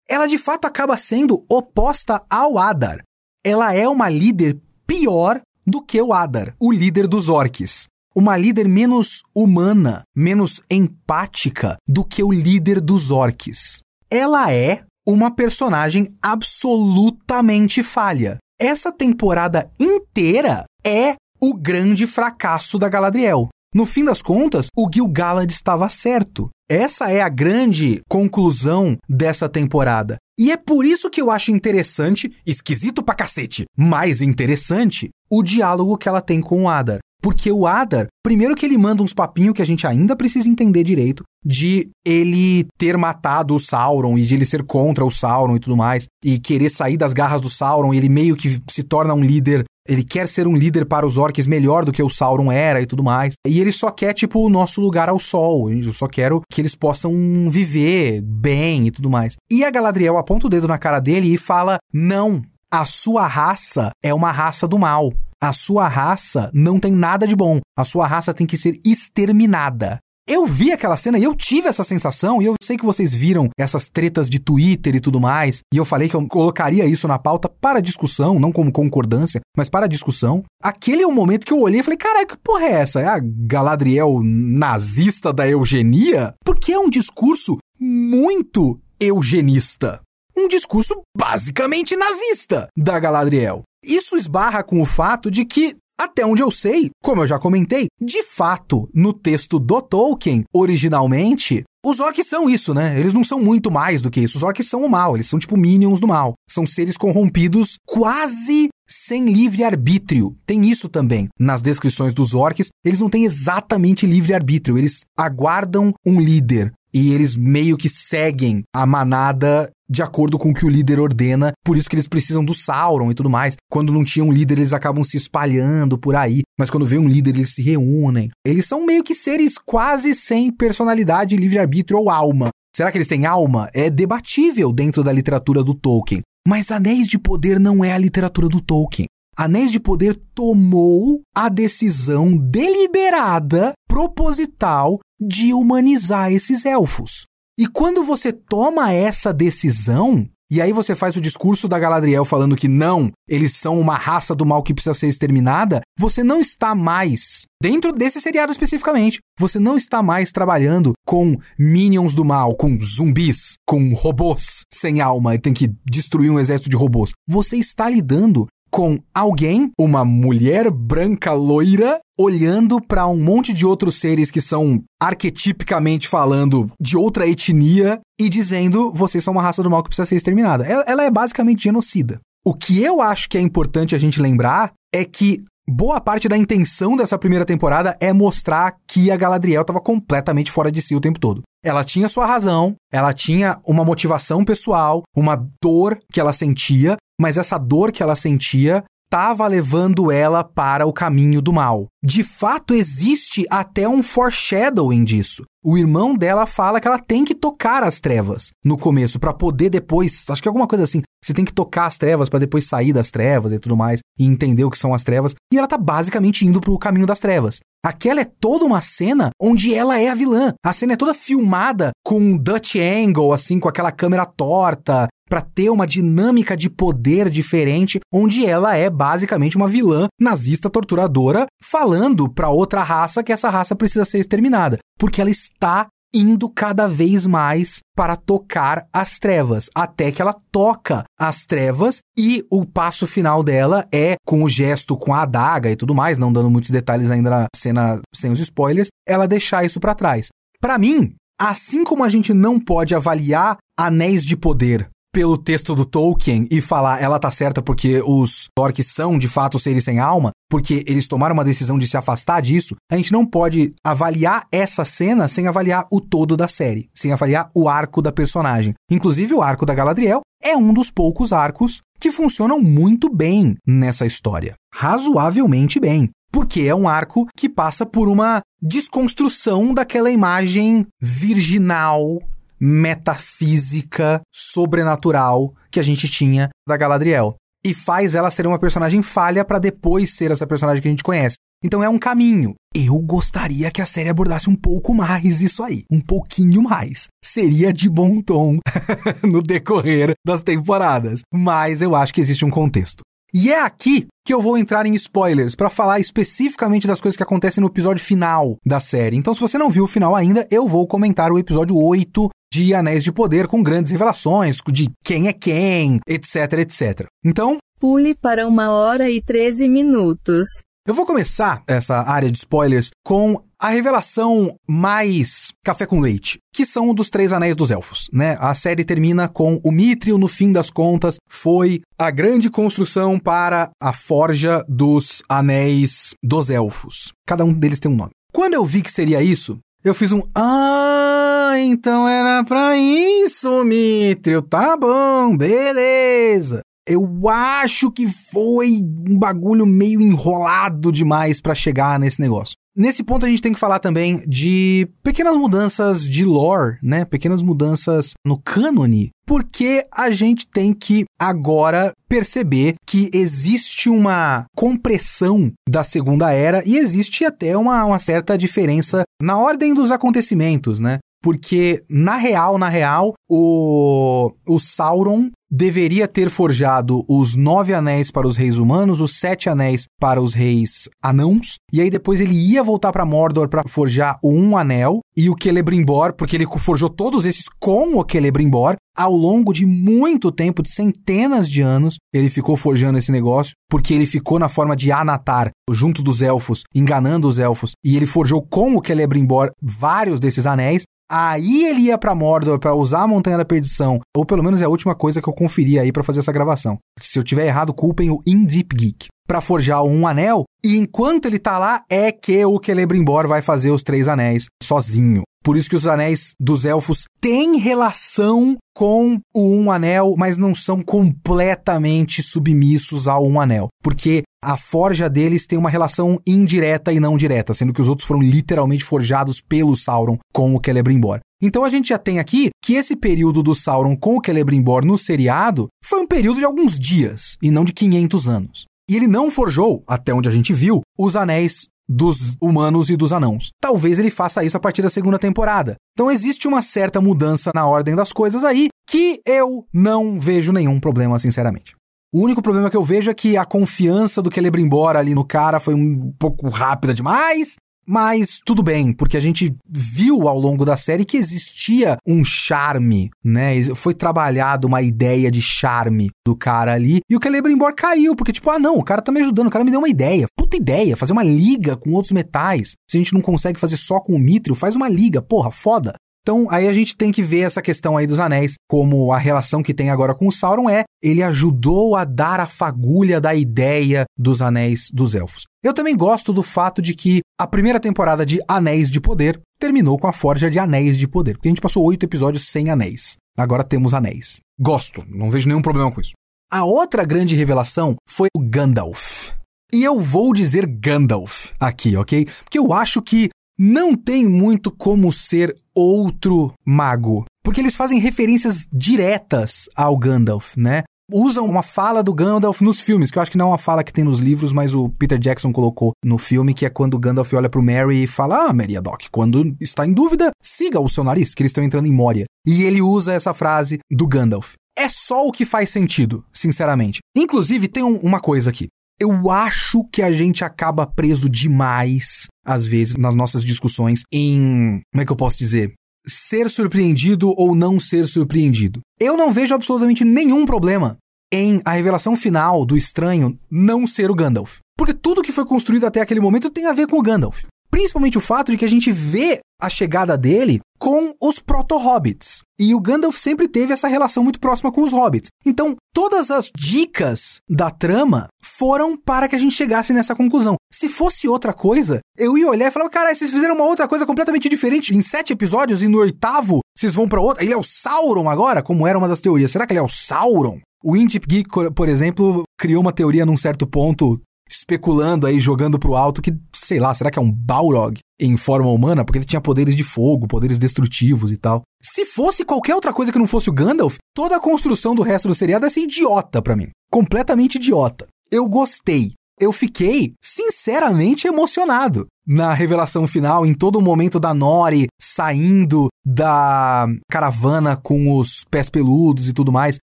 [SPEAKER 1] Ela de fato acaba sendo oposta ao Adar. Ela é uma líder pior do que o Adar, o líder dos orques. Uma líder menos humana, menos empática do que o líder dos orques. Ela é uma personagem absolutamente falha essa temporada inteira é o grande fracasso da Galadriel. No fim das contas, o Gil-galad estava certo. Essa é a grande conclusão dessa temporada. E é por isso que eu acho interessante, esquisito pra cacete, mais interessante, o diálogo que ela tem com o Adar. Porque o Adar, primeiro que ele manda uns papinhos que a gente ainda precisa entender direito, de ele ter matado o Sauron e de ele ser contra o Sauron e tudo mais, e querer sair das garras do Sauron, ele meio que se torna um líder, ele quer ser um líder para os orcs melhor do que o Sauron era e tudo mais. E ele só quer, tipo, o nosso lugar ao sol. Eu só quero que eles possam viver bem e tudo mais. E a Galadriel aponta o dedo na cara dele e fala: Não, a sua raça é uma raça do mal. A sua raça não tem nada de bom. A sua raça tem que ser exterminada. Eu vi aquela cena e eu tive essa sensação, e eu sei que vocês viram essas tretas de Twitter e tudo mais, e eu falei que eu colocaria isso na pauta para discussão, não como concordância, mas para discussão. Aquele é o momento que eu olhei e falei: caralho, que porra é essa? É a Galadriel nazista da eugenia? Porque é um discurso muito eugenista um discurso basicamente nazista da Galadriel. Isso esbarra com o fato de que até onde eu sei, como eu já comentei, de fato, no texto do Tolkien, originalmente, os orcs são isso, né? Eles não são muito mais do que isso. Os orcs são o mal, eles são tipo minions do mal. São seres corrompidos quase sem livre-arbítrio. Tem isso também nas descrições dos orcs. Eles não têm exatamente livre-arbítrio, eles aguardam um líder. E eles meio que seguem a manada de acordo com o que o líder ordena, por isso que eles precisam do Sauron e tudo mais. Quando não tinha um líder, eles acabam se espalhando por aí, mas quando vem um líder, eles se reúnem. Eles são meio que seres quase sem personalidade, livre-arbítrio ou alma. Será que eles têm alma? É debatível dentro da literatura do Tolkien. Mas Anéis de Poder não é a literatura do Tolkien. Anéis de Poder tomou a decisão deliberada, proposital, de humanizar esses elfos. E quando você toma essa decisão, e aí você faz o discurso da Galadriel falando que não, eles são uma raça do mal que precisa ser exterminada, você não está mais, dentro desse seriado especificamente, você não está mais trabalhando com minions do mal, com zumbis, com robôs sem alma e tem que destruir um exército de robôs. Você está lidando com alguém, uma mulher branca loira, olhando para um monte de outros seres que são arquetipicamente falando de outra etnia e dizendo: vocês são uma raça do mal que precisa ser exterminada. Ela é basicamente genocida. O que eu acho que é importante a gente lembrar é que boa parte da intenção dessa primeira temporada é mostrar que a Galadriel estava completamente fora de si o tempo todo. Ela tinha sua razão, ela tinha uma motivação pessoal, uma dor que ela sentia, mas essa dor que ela sentia estava levando ela para o caminho do mal. De fato, existe até um foreshadowing disso. O irmão dela fala que ela tem que tocar as trevas no começo para poder depois, acho que é alguma coisa assim, você tem que tocar as trevas para depois sair das trevas e tudo mais e entender o que são as trevas. E ela tá basicamente indo pro caminho das trevas. Aquela é toda uma cena onde ela é a vilã. A cena é toda filmada com um Dutch angle, assim, com aquela câmera torta, para ter uma dinâmica de poder diferente, onde ela é basicamente uma vilã nazista torturadora, falando para outra raça que essa raça precisa ser exterminada, porque ela está indo cada vez mais para tocar as trevas, até que ela toca as trevas e o passo final dela é com o gesto com a adaga e tudo mais, não dando muitos detalhes ainda na cena sem os spoilers, ela deixar isso para trás. Para mim, assim como a gente não pode avaliar anéis de poder pelo texto do Tolkien e falar ela tá certa porque os orcs são de fato seres sem alma, porque eles tomaram uma decisão de se afastar disso, a gente não pode avaliar essa cena sem avaliar o todo da série, sem avaliar o arco da personagem. Inclusive, o arco da Galadriel é um dos poucos arcos que funcionam muito bem nessa história. Razoavelmente bem. Porque é um arco que passa por uma desconstrução daquela imagem virginal, metafísica, sobrenatural que a gente tinha da Galadriel. E faz ela ser uma personagem falha para depois ser essa personagem que a gente conhece. Então é um caminho. Eu gostaria que a série abordasse um pouco mais isso aí, um pouquinho mais. Seria de bom tom no decorrer das temporadas, mas eu acho que existe um contexto. E é aqui que eu vou entrar em spoilers para falar especificamente das coisas que acontecem no episódio final da série. Então, se você não viu o final ainda, eu vou comentar o episódio 8 de Anéis de Poder com grandes revelações de quem é quem, etc, etc. Então,
[SPEAKER 2] pule para uma hora e 13 minutos.
[SPEAKER 1] Eu vou começar essa área de spoilers com a revelação mais café com leite, que são dos Três Anéis dos Elfos, né? A série termina com o Mithril, no fim das contas, foi a grande construção para a forja dos Anéis dos Elfos. Cada um deles tem um nome. Quando eu vi que seria isso, eu fiz um Ah, então era pra isso, Mithril. Tá bom, beleza. Eu acho que foi um bagulho meio enrolado demais para chegar nesse negócio. Nesse ponto a gente tem que falar também de pequenas mudanças de lore, né? Pequenas mudanças no cânone, porque a gente tem que agora perceber que existe uma compressão da Segunda Era e existe até uma, uma certa diferença na ordem dos acontecimentos, né? Porque, na real, na real, o, o Sauron deveria ter forjado os nove anéis para os reis humanos, os sete anéis para os reis anãos, e aí depois ele ia voltar para Mordor para forjar o um anel e o Celebrimbor, porque ele forjou todos esses com o Celebrimbor ao longo de muito tempo, de centenas de anos, ele ficou forjando esse negócio, porque ele ficou na forma de Anatar, junto dos elfos, enganando os elfos, e ele forjou com o Celebrimbor vários desses anéis, Aí ele ia para Mordor para usar a Montanha da Perdição, ou pelo menos é a última coisa que eu conferi aí para fazer essa gravação. Se eu tiver errado, culpem o In Deep Geek. Para forjar um anel, e enquanto ele tá lá, é que o Celebrimbor vai fazer os três anéis sozinho. Por isso que os anéis dos elfos têm relação com o Um Anel, mas não são completamente submissos ao Um Anel. Porque a forja deles tem uma relação indireta e não direta, sendo que os outros foram literalmente forjados pelo Sauron com o Celebrimbor. Então a gente já tem aqui que esse período do Sauron com o Celebrimbor no seriado foi um período de alguns dias e não de 500 anos. E ele não forjou, até onde a gente viu, os anéis dos humanos e dos anãos. Talvez ele faça isso a partir da segunda temporada. Então existe uma certa mudança na ordem das coisas aí que eu não vejo nenhum problema, sinceramente. O único problema que eu vejo é que a confiança do Celebrimbor ali no cara foi um pouco rápida demais mas tudo bem, porque a gente viu ao longo da série que existia um charme, né? Foi trabalhado uma ideia de charme do cara ali. E o Celebrimbor caiu, porque tipo, ah não, o cara tá me ajudando, o cara me deu uma ideia. Puta ideia, fazer uma liga com outros metais. Se a gente não consegue fazer só com o Mithril, faz uma liga, porra, foda. Então, aí a gente tem que ver essa questão aí dos anéis, como a relação que tem agora com o Sauron é, ele ajudou a dar a fagulha da ideia dos anéis dos elfos. Eu também gosto do fato de que a primeira temporada de Anéis de Poder terminou com a forja de Anéis de Poder, porque a gente passou oito episódios sem anéis. Agora temos anéis. Gosto, não vejo nenhum problema com isso. A outra grande revelação foi o Gandalf. E eu vou dizer Gandalf aqui, ok? Porque eu acho que não tem muito como ser outro mago. Porque eles fazem referências diretas ao Gandalf, né? Usam uma fala do Gandalf nos filmes, que eu acho que não é uma fala que tem nos livros, mas o Peter Jackson colocou no filme, que é quando o Gandalf olha pro Mary e fala: Ah, Meriadoc, quando está em dúvida, siga o seu nariz, que eles estão entrando em Moria. E ele usa essa frase do Gandalf. É só o que faz sentido, sinceramente. Inclusive, tem um, uma coisa aqui. Eu acho que a gente acaba preso demais, às vezes, nas nossas discussões em. Como é que eu posso dizer? Ser surpreendido ou não ser surpreendido. Eu não vejo absolutamente nenhum problema em a revelação final do estranho não ser o Gandalf. Porque tudo que foi construído até aquele momento tem a ver com o Gandalf. Principalmente o fato de que a gente vê a chegada dele com os proto-hobbits. E o Gandalf sempre teve essa relação muito próxima com os hobbits. Então, todas as dicas da trama foram para que a gente chegasse nessa conclusão. Se fosse outra coisa, eu ia olhar e falar, cara, vocês fizeram uma outra coisa completamente diferente em sete episódios e no oitavo vocês vão para outra. Ele é o Sauron agora, como era uma das teorias. Será que ele é o Sauron? O Intip Geek, por exemplo, criou uma teoria num certo ponto especulando aí, jogando pro alto, que, sei lá, será que é um Balrog em forma humana? Porque ele tinha poderes de fogo, poderes destrutivos e tal. Se fosse qualquer outra coisa que não fosse o Gandalf, toda a construção do resto do seriado ia ser idiota para mim. Completamente idiota. Eu gostei. Eu fiquei sinceramente emocionado na revelação final, em todo o momento da Nori saindo da caravana com os pés peludos e tudo mais,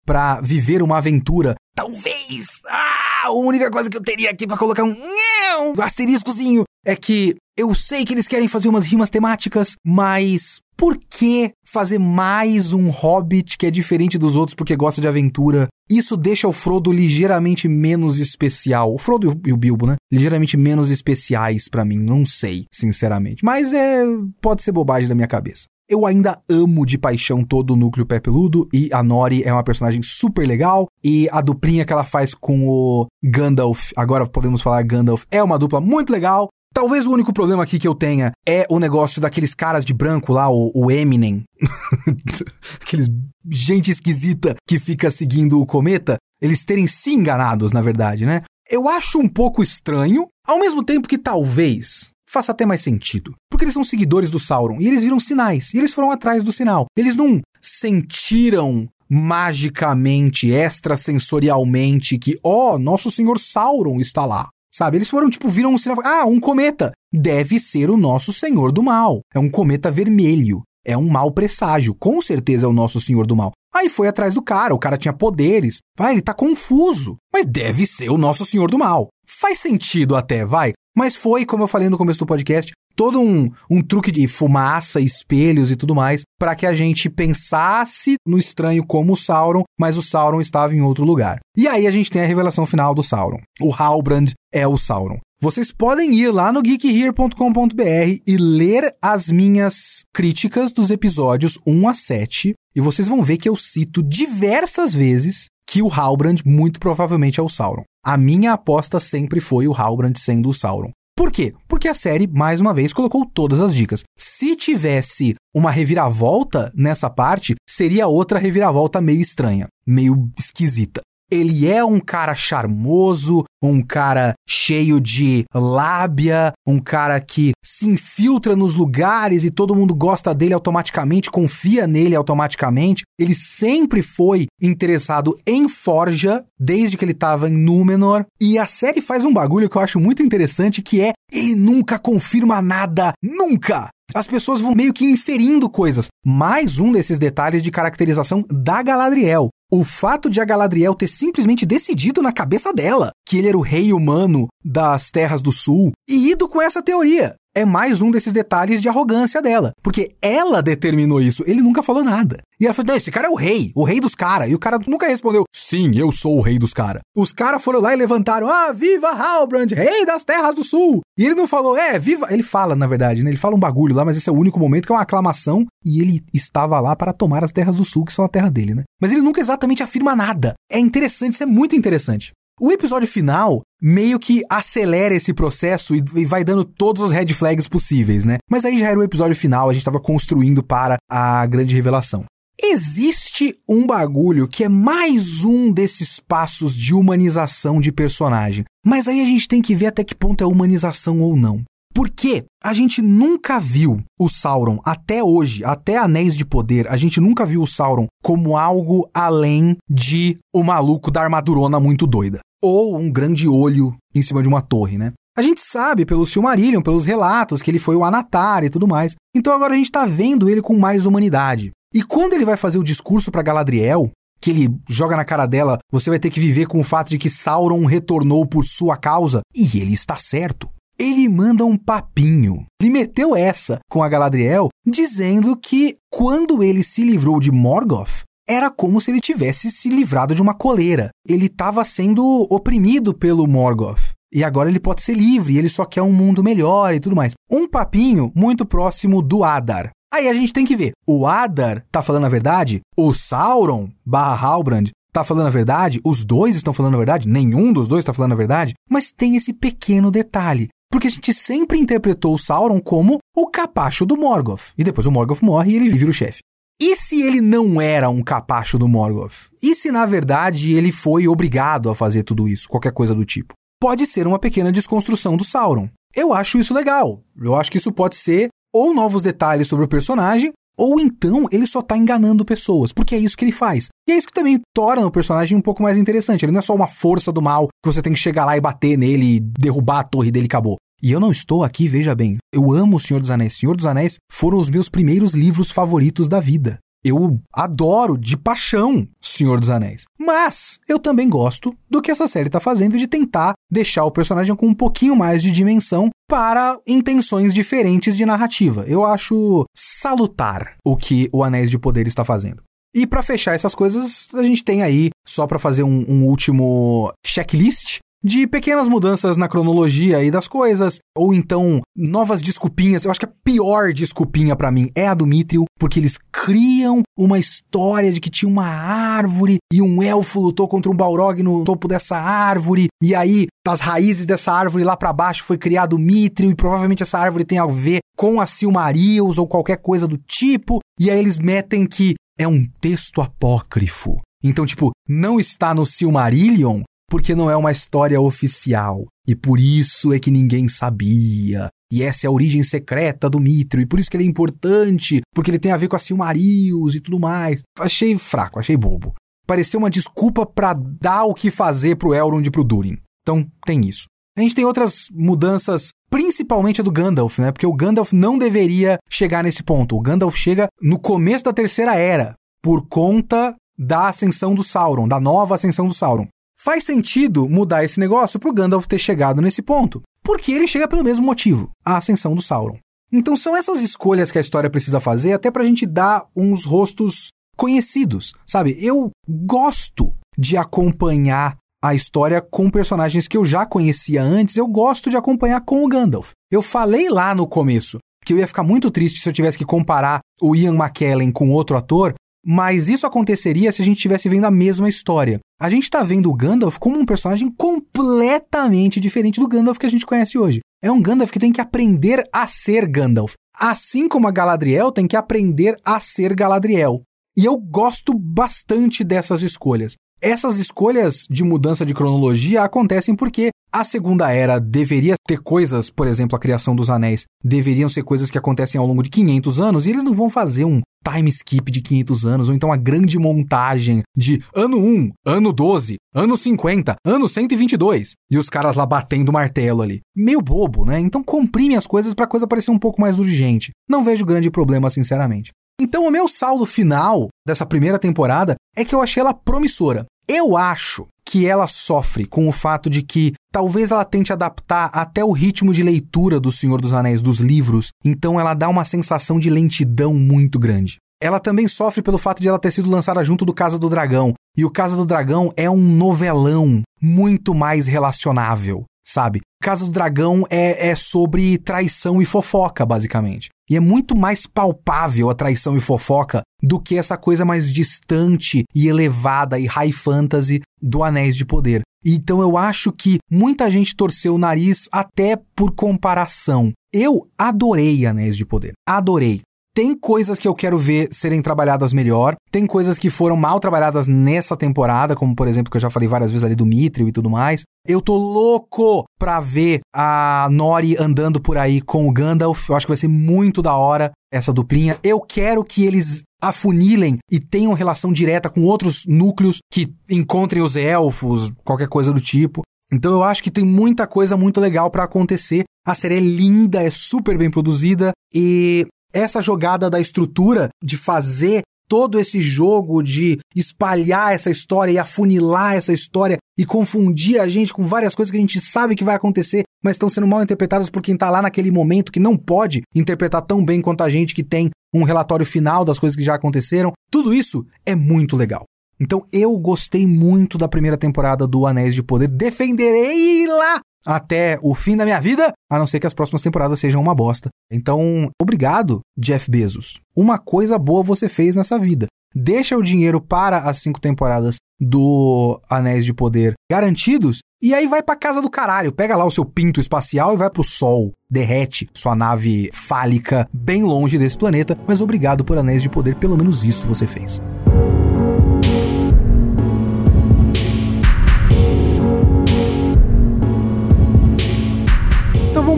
[SPEAKER 1] para viver uma aventura. Talvez. Ah! A única coisa que eu teria aqui para colocar um, um asteriscozinho é que eu sei que eles querem fazer umas rimas temáticas, mas por que fazer mais um hobbit que é diferente dos outros porque gosta de aventura? Isso deixa o Frodo ligeiramente menos especial. O Frodo e o Bilbo, né? Ligeiramente menos especiais para mim, não sei, sinceramente. Mas é, pode ser bobagem da minha cabeça. Eu ainda amo de paixão todo o núcleo pé peludo e a Nori é uma personagem super legal e a duplinha que ela faz com o Gandalf, agora podemos falar Gandalf, é uma dupla muito legal. Talvez o único problema aqui que eu tenha é o negócio daqueles caras de branco lá, o, o Eminem. Aqueles gente esquisita que fica seguindo o cometa. Eles terem se enganados, na verdade, né? Eu acho um pouco estranho, ao mesmo tempo que talvez faça até mais sentido. Porque eles são seguidores do Sauron e eles viram sinais, e eles foram atrás do sinal. Eles não sentiram magicamente, extrasensorialmente que, ó, oh, nosso senhor Sauron está lá. Sabe? Eles foram, tipo, viram um sinal. Ah, um cometa. Deve ser o nosso senhor do mal. É um cometa vermelho. É um mau presságio. Com certeza é o nosso senhor do mal. Aí foi atrás do cara. O cara tinha poderes. Vai, ele tá confuso. Mas deve ser o nosso senhor do mal. Faz sentido até, vai. Mas foi, como eu falei no começo do podcast, todo um, um truque de fumaça, espelhos e tudo mais, para que a gente pensasse no estranho como o Sauron, mas o Sauron estava em outro lugar. E aí a gente tem a revelação final do Sauron. O Halbrand é o Sauron. Vocês podem ir lá no geekhere.com.br e ler as minhas críticas dos episódios 1 a 7, e vocês vão ver que eu cito diversas vezes que o Halbrand muito provavelmente é o Sauron. A minha aposta sempre foi o Halbrand sendo o Sauron. Por quê? Porque a série, mais uma vez, colocou todas as dicas. Se tivesse uma reviravolta nessa parte, seria outra reviravolta meio estranha, meio esquisita. Ele é um cara charmoso, um cara cheio de lábia, um cara que se infiltra nos lugares e todo mundo gosta dele automaticamente, confia nele automaticamente. Ele sempre foi interessado em Forja, desde que ele estava em Númenor. E a série faz um bagulho que eu acho muito interessante, que é ele nunca confirma nada, nunca! as pessoas vão meio que inferindo coisas. Mais um desses detalhes de caracterização da Galadriel. O fato de a Galadriel ter simplesmente decidido na cabeça dela que ele era o rei humano das Terras do Sul e ido com essa teoria é mais um desses detalhes de arrogância dela. Porque ela determinou isso, ele nunca falou nada. E ela falou: esse cara é o rei, o rei dos caras. E o cara nunca respondeu: sim, eu sou o rei dos caras. Os caras foram lá e levantaram: ah, viva Halbrand, rei das terras do sul. E ele não falou: é, viva. Ele fala, na verdade, né? Ele fala um bagulho lá, mas esse é o único momento que é uma aclamação. E ele estava lá para tomar as terras do sul, que são a terra dele, né? Mas ele nunca exatamente afirma nada. É interessante, isso é muito interessante. O episódio final meio que acelera esse processo e, vai dando todos os red flags possíveis, né? Mas aí já era o episódio final, a gente estava construindo para a grande revelação. Existe um bagulho que é mais um desses passos de humanização de personagem, mas aí a gente tem que ver até que ponto é humanização ou não. Porque a gente nunca viu o Sauron até hoje, até Anéis de Poder, a gente nunca viu o Sauron como algo além de o maluco da armadurona muito doida. Ou um grande olho em cima de uma torre, né? A gente sabe pelo Silmarillion, pelos relatos, que ele foi o Anatar e tudo mais. Então agora a gente tá vendo ele com mais humanidade. E quando ele vai fazer o discurso para Galadriel, que ele joga na cara dela, você vai ter que viver com o fato de que Sauron retornou por sua causa, e ele está certo ele manda um papinho. Ele meteu essa com a Galadriel, dizendo que quando ele se livrou de Morgoth, era como se ele tivesse se livrado de uma coleira. Ele estava sendo oprimido pelo Morgoth. E agora ele pode ser livre, ele só quer um mundo melhor e tudo mais. Um papinho muito próximo do Adar. Aí a gente tem que ver, o Adar tá falando a verdade? O Sauron barra Halbrand tá falando a verdade? Os dois estão falando a verdade? Nenhum dos dois tá falando a verdade? Mas tem esse pequeno detalhe. Porque a gente sempre interpretou o Sauron como o capacho do Morgoth. E depois o Morgoth morre e ele vira o chefe. E se ele não era um capacho do Morgoth? E se na verdade ele foi obrigado a fazer tudo isso, qualquer coisa do tipo? Pode ser uma pequena desconstrução do Sauron. Eu acho isso legal. Eu acho que isso pode ser ou novos detalhes sobre o personagem, ou então ele só tá enganando pessoas, porque é isso que ele faz. E é isso que também torna o personagem um pouco mais interessante. Ele não é só uma força do mal que você tem que chegar lá e bater nele, derrubar a torre dele e acabou. E eu não estou aqui, veja bem. Eu amo O Senhor dos Anéis. Senhor dos Anéis foram os meus primeiros livros favoritos da vida. Eu adoro de paixão Senhor dos Anéis. Mas eu também gosto do que essa série está fazendo de tentar deixar o personagem com um pouquinho mais de dimensão para intenções diferentes de narrativa. Eu acho salutar o que o Anéis de Poder está fazendo. E para fechar essas coisas, a gente tem aí, só para fazer um, um último checklist, de pequenas mudanças na cronologia aí das coisas, ou então novas desculpinhas. Eu acho que a pior desculpinha para mim é a do Mithril, porque eles criam uma história de que tinha uma árvore e um elfo lutou contra um Balrog no topo dessa árvore, e aí das raízes dessa árvore lá para baixo foi criado o Mithril e provavelmente essa árvore tem a ver com a Silmarils ou qualquer coisa do tipo, e aí eles metem que é um texto apócrifo. Então, tipo, não está no Silmarillion, porque não é uma história oficial. E por isso é que ninguém sabia. E essa é a origem secreta do Mithril, e por isso que ele é importante, porque ele tem a ver com a Silmarils e tudo mais. Achei fraco, achei bobo. Pareceu uma desculpa para dar o que fazer pro Elrond e pro Durin. Então, tem isso. A gente tem outras mudanças, principalmente a do Gandalf, né? Porque o Gandalf não deveria chegar nesse ponto. O Gandalf chega no começo da Terceira Era, por conta da ascensão do Sauron, da nova ascensão do Sauron. Faz sentido mudar esse negócio para o Gandalf ter chegado nesse ponto, porque ele chega pelo mesmo motivo, a ascensão do Sauron. Então são essas escolhas que a história precisa fazer até para a gente dar uns rostos conhecidos, sabe? Eu gosto de acompanhar a história com personagens que eu já conhecia antes, eu gosto de acompanhar com o Gandalf. Eu falei lá no começo que eu ia ficar muito triste se eu tivesse que comparar o Ian McKellen com outro ator, mas isso aconteceria se a gente estivesse vendo a mesma história. A gente está vendo o Gandalf como um personagem completamente diferente do Gandalf que a gente conhece hoje. É um Gandalf que tem que aprender a ser Gandalf. Assim como a Galadriel tem que aprender a ser Galadriel. E eu gosto bastante dessas escolhas. Essas escolhas de mudança de cronologia acontecem porque a Segunda Era deveria ter coisas, por exemplo, a criação dos anéis, deveriam ser coisas que acontecem ao longo de 500 anos, e eles não vão fazer um time skip de 500 anos, ou então a grande montagem de ano 1, ano 12, ano 50, ano 122, e os caras lá batendo martelo ali. Meio bobo, né? Então comprime as coisas para a coisa parecer um pouco mais urgente. Não vejo grande problema, sinceramente. Então, o meu saldo final dessa primeira temporada é que eu achei ela promissora. Eu acho que ela sofre com o fato de que talvez ela tente adaptar até o ritmo de leitura do Senhor dos Anéis dos livros, então ela dá uma sensação de lentidão muito grande. Ela também sofre pelo fato de ela ter sido lançada junto do Casa do Dragão, e o Casa do Dragão é um novelão muito mais relacionável, sabe? Casa do Dragão é, é sobre traição e fofoca, basicamente. E é muito mais palpável a traição e fofoca do que essa coisa mais distante e elevada e high fantasy do Anéis de Poder. Então eu acho que muita gente torceu o nariz até por comparação. Eu adorei Anéis de Poder. Adorei. Tem coisas que eu quero ver serem trabalhadas melhor. Tem coisas que foram mal trabalhadas nessa temporada, como por exemplo, que eu já falei várias vezes ali do Mithril e tudo mais. Eu tô louco pra ver a Nori andando por aí com o Gandalf. Eu acho que vai ser muito da hora essa duplinha. Eu quero que eles afunilem e tenham relação direta com outros núcleos que encontrem os elfos, qualquer coisa do tipo. Então eu acho que tem muita coisa muito legal para acontecer. A série é linda, é super bem produzida e essa jogada da estrutura de fazer todo esse jogo de espalhar essa história e afunilar essa história e confundir a gente com várias coisas que a gente sabe que vai acontecer, mas estão sendo mal interpretadas por quem está lá naquele momento que não pode interpretar tão bem quanto a gente que tem um relatório final das coisas que já aconteceram. Tudo isso é muito legal. Então eu gostei muito da primeira temporada do Anéis de Poder. Defenderei lá até o fim da minha vida, a não ser que as próximas temporadas sejam uma bosta. Então, obrigado, Jeff Bezos. Uma coisa boa você fez nessa vida. Deixa o dinheiro para as cinco temporadas do Anéis de Poder garantidos e aí vai pra casa do caralho. Pega lá o seu pinto espacial e vai pro sol. Derrete sua nave fálica bem longe desse planeta. Mas obrigado por Anéis de Poder, pelo menos isso você fez.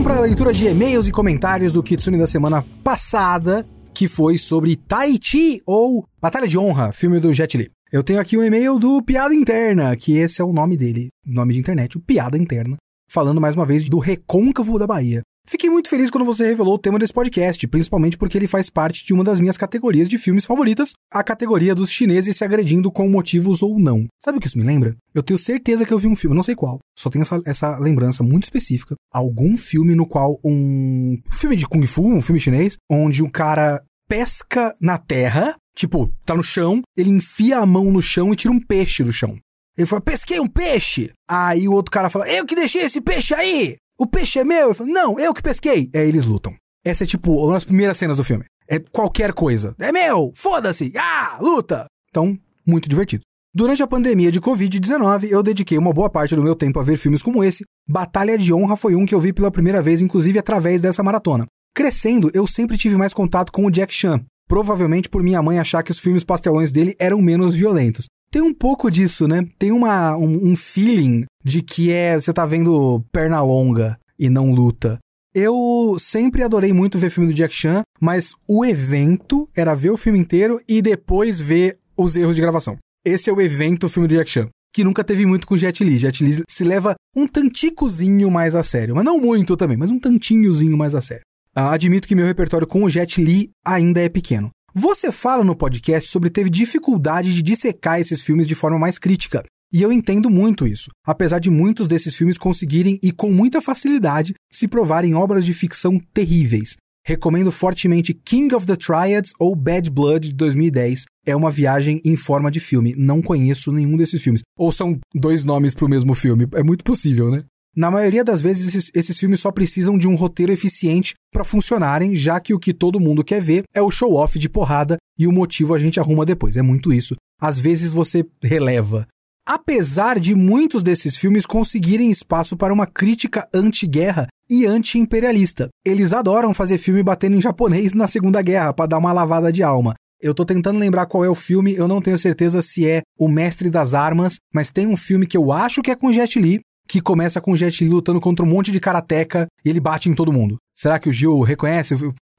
[SPEAKER 1] Para a leitura de e-mails e comentários do Kitsune da semana passada, que foi sobre Tai Chi ou Batalha de Honra, filme do Jet Li. Eu tenho aqui um e-mail do Piada Interna, que esse é o nome dele, nome de internet, o Piada Interna, falando mais uma vez do Recôncavo da Bahia. Fiquei muito feliz quando você revelou o tema desse podcast, principalmente porque ele faz parte de uma das minhas categorias de filmes favoritas, a categoria dos chineses se agredindo com motivos ou não. Sabe o que isso me lembra? Eu tenho certeza que eu vi um filme, não sei qual, só tenho essa, essa lembrança muito específica. Algum filme no qual um. filme de Kung Fu, um filme chinês, onde um cara pesca na terra, tipo, tá no chão, ele enfia a mão no chão e tira um peixe do chão. Ele fala, pesquei um peixe. Aí o outro cara fala, eu que deixei esse peixe aí. O peixe é meu? Não, eu que pesquei. Aí eles lutam. Essa é tipo uma das primeiras cenas do filme. É qualquer coisa. É meu, foda-se, ah, luta. Então, muito divertido. Durante a pandemia de Covid-19, eu dediquei uma boa parte do meu tempo a ver filmes como esse. Batalha de Honra foi um que eu vi pela primeira vez, inclusive através dessa maratona. Crescendo, eu sempre tive mais contato com o Jack Chan, provavelmente por minha mãe achar que os filmes pastelões dele eram menos violentos. Tem um pouco disso, né? Tem uma, um, um feeling de que é você tá vendo perna longa e não luta. Eu sempre adorei muito ver filme do Jack Chan, mas o evento era ver o filme inteiro e depois ver os erros de gravação. Esse é o evento filme do Jack Chan, que nunca teve muito com Jet Li. Jet Li se leva um tanticozinho mais a sério, mas não muito também, mas um tantinhozinho mais a sério. Ah, admito que meu repertório com o Jet Li ainda é pequeno. Você fala no podcast sobre ter dificuldade de dissecar esses filmes de forma mais crítica. E eu entendo muito isso, apesar de muitos desses filmes conseguirem e com muita facilidade se provarem obras de ficção terríveis. Recomendo fortemente King of the Triads ou Bad Blood de 2010. É uma viagem em forma de filme. Não conheço nenhum desses filmes. Ou são dois nomes para o mesmo filme. É muito possível, né? Na maioria das vezes, esses, esses filmes só precisam de um roteiro eficiente para funcionarem, já que o que todo mundo quer ver é o show-off de porrada e o motivo a gente arruma depois. É muito isso. Às vezes você releva. Apesar de muitos desses filmes conseguirem espaço para uma crítica anti-guerra e anti-imperialista, eles adoram fazer filme batendo em japonês na Segunda Guerra para dar uma lavada de alma. Eu tô tentando lembrar qual é o filme, eu não tenho certeza se é O Mestre das Armas, mas tem um filme que eu acho que é com Jet Li, que começa com o Jet Li lutando contra um monte de karateca e ele bate em todo mundo. Será que o Gil reconhece?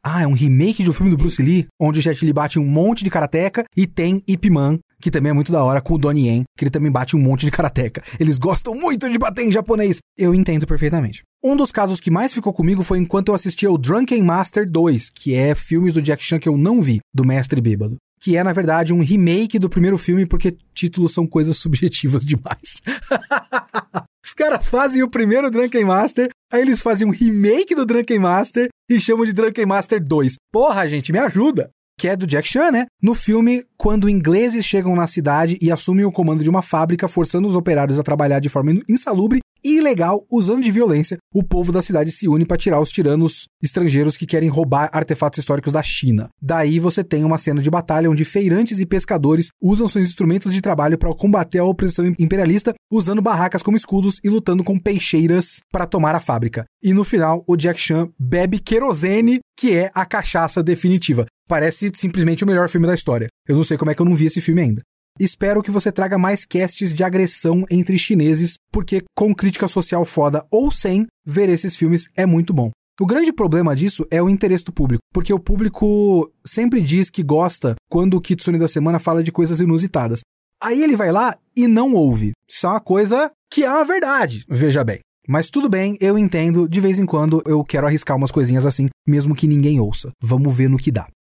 [SPEAKER 1] Ah, é um remake de um filme do Bruce Lee, onde o Jet Li bate um monte de karateca e tem Ip Man, que também é muito da hora, com o Donnie Yen, que ele também bate um monte de karateca. Eles gostam muito de bater em japonês. Eu entendo perfeitamente. Um dos casos que mais ficou comigo foi enquanto eu assistia o Drunken Master 2, que é filmes do Jack Chan que eu não vi, do Mestre Bêbado. Que é, na verdade, um remake do primeiro filme, porque títulos são coisas subjetivas demais. Os caras fazem o primeiro Drunken Master, aí eles fazem um remake do Drunken Master e chamam de Drunken Master 2. Porra, gente, me ajuda! que é do Jack Chan, né? No filme, quando ingleses chegam na cidade e assumem o comando de uma fábrica, forçando os operários a trabalhar de forma insalubre ilegal, usando de violência, o povo da cidade se une para tirar os tiranos estrangeiros que querem roubar artefatos históricos da China. Daí você tem uma cena de batalha onde feirantes e pescadores usam seus instrumentos de trabalho para combater a opressão imperialista, usando barracas como escudos e lutando com peixeiras para tomar a fábrica. E no final, o Jack Chan bebe querosene, que é a cachaça definitiva. Parece simplesmente o melhor filme da história. Eu não sei como é que eu não vi esse filme ainda. Espero que você traga mais casts de agressão entre chineses, porque com crítica social foda ou sem, ver esses filmes é muito bom. O grande problema disso é o interesse do público, porque o público sempre diz que gosta quando o Kitsune da semana fala de coisas inusitadas. Aí ele vai lá e não ouve. Isso é uma coisa que é a verdade, veja bem. Mas tudo bem, eu entendo, de vez em quando eu quero arriscar umas coisinhas assim, mesmo que ninguém ouça. Vamos ver no que dá.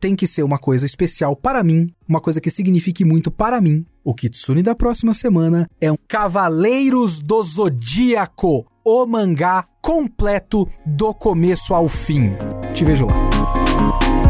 [SPEAKER 1] Tem que ser uma coisa especial para mim, uma coisa que signifique muito para mim. O Kitsune da próxima semana é um Cavaleiros do Zodíaco, o mangá completo do começo ao fim. Te vejo lá.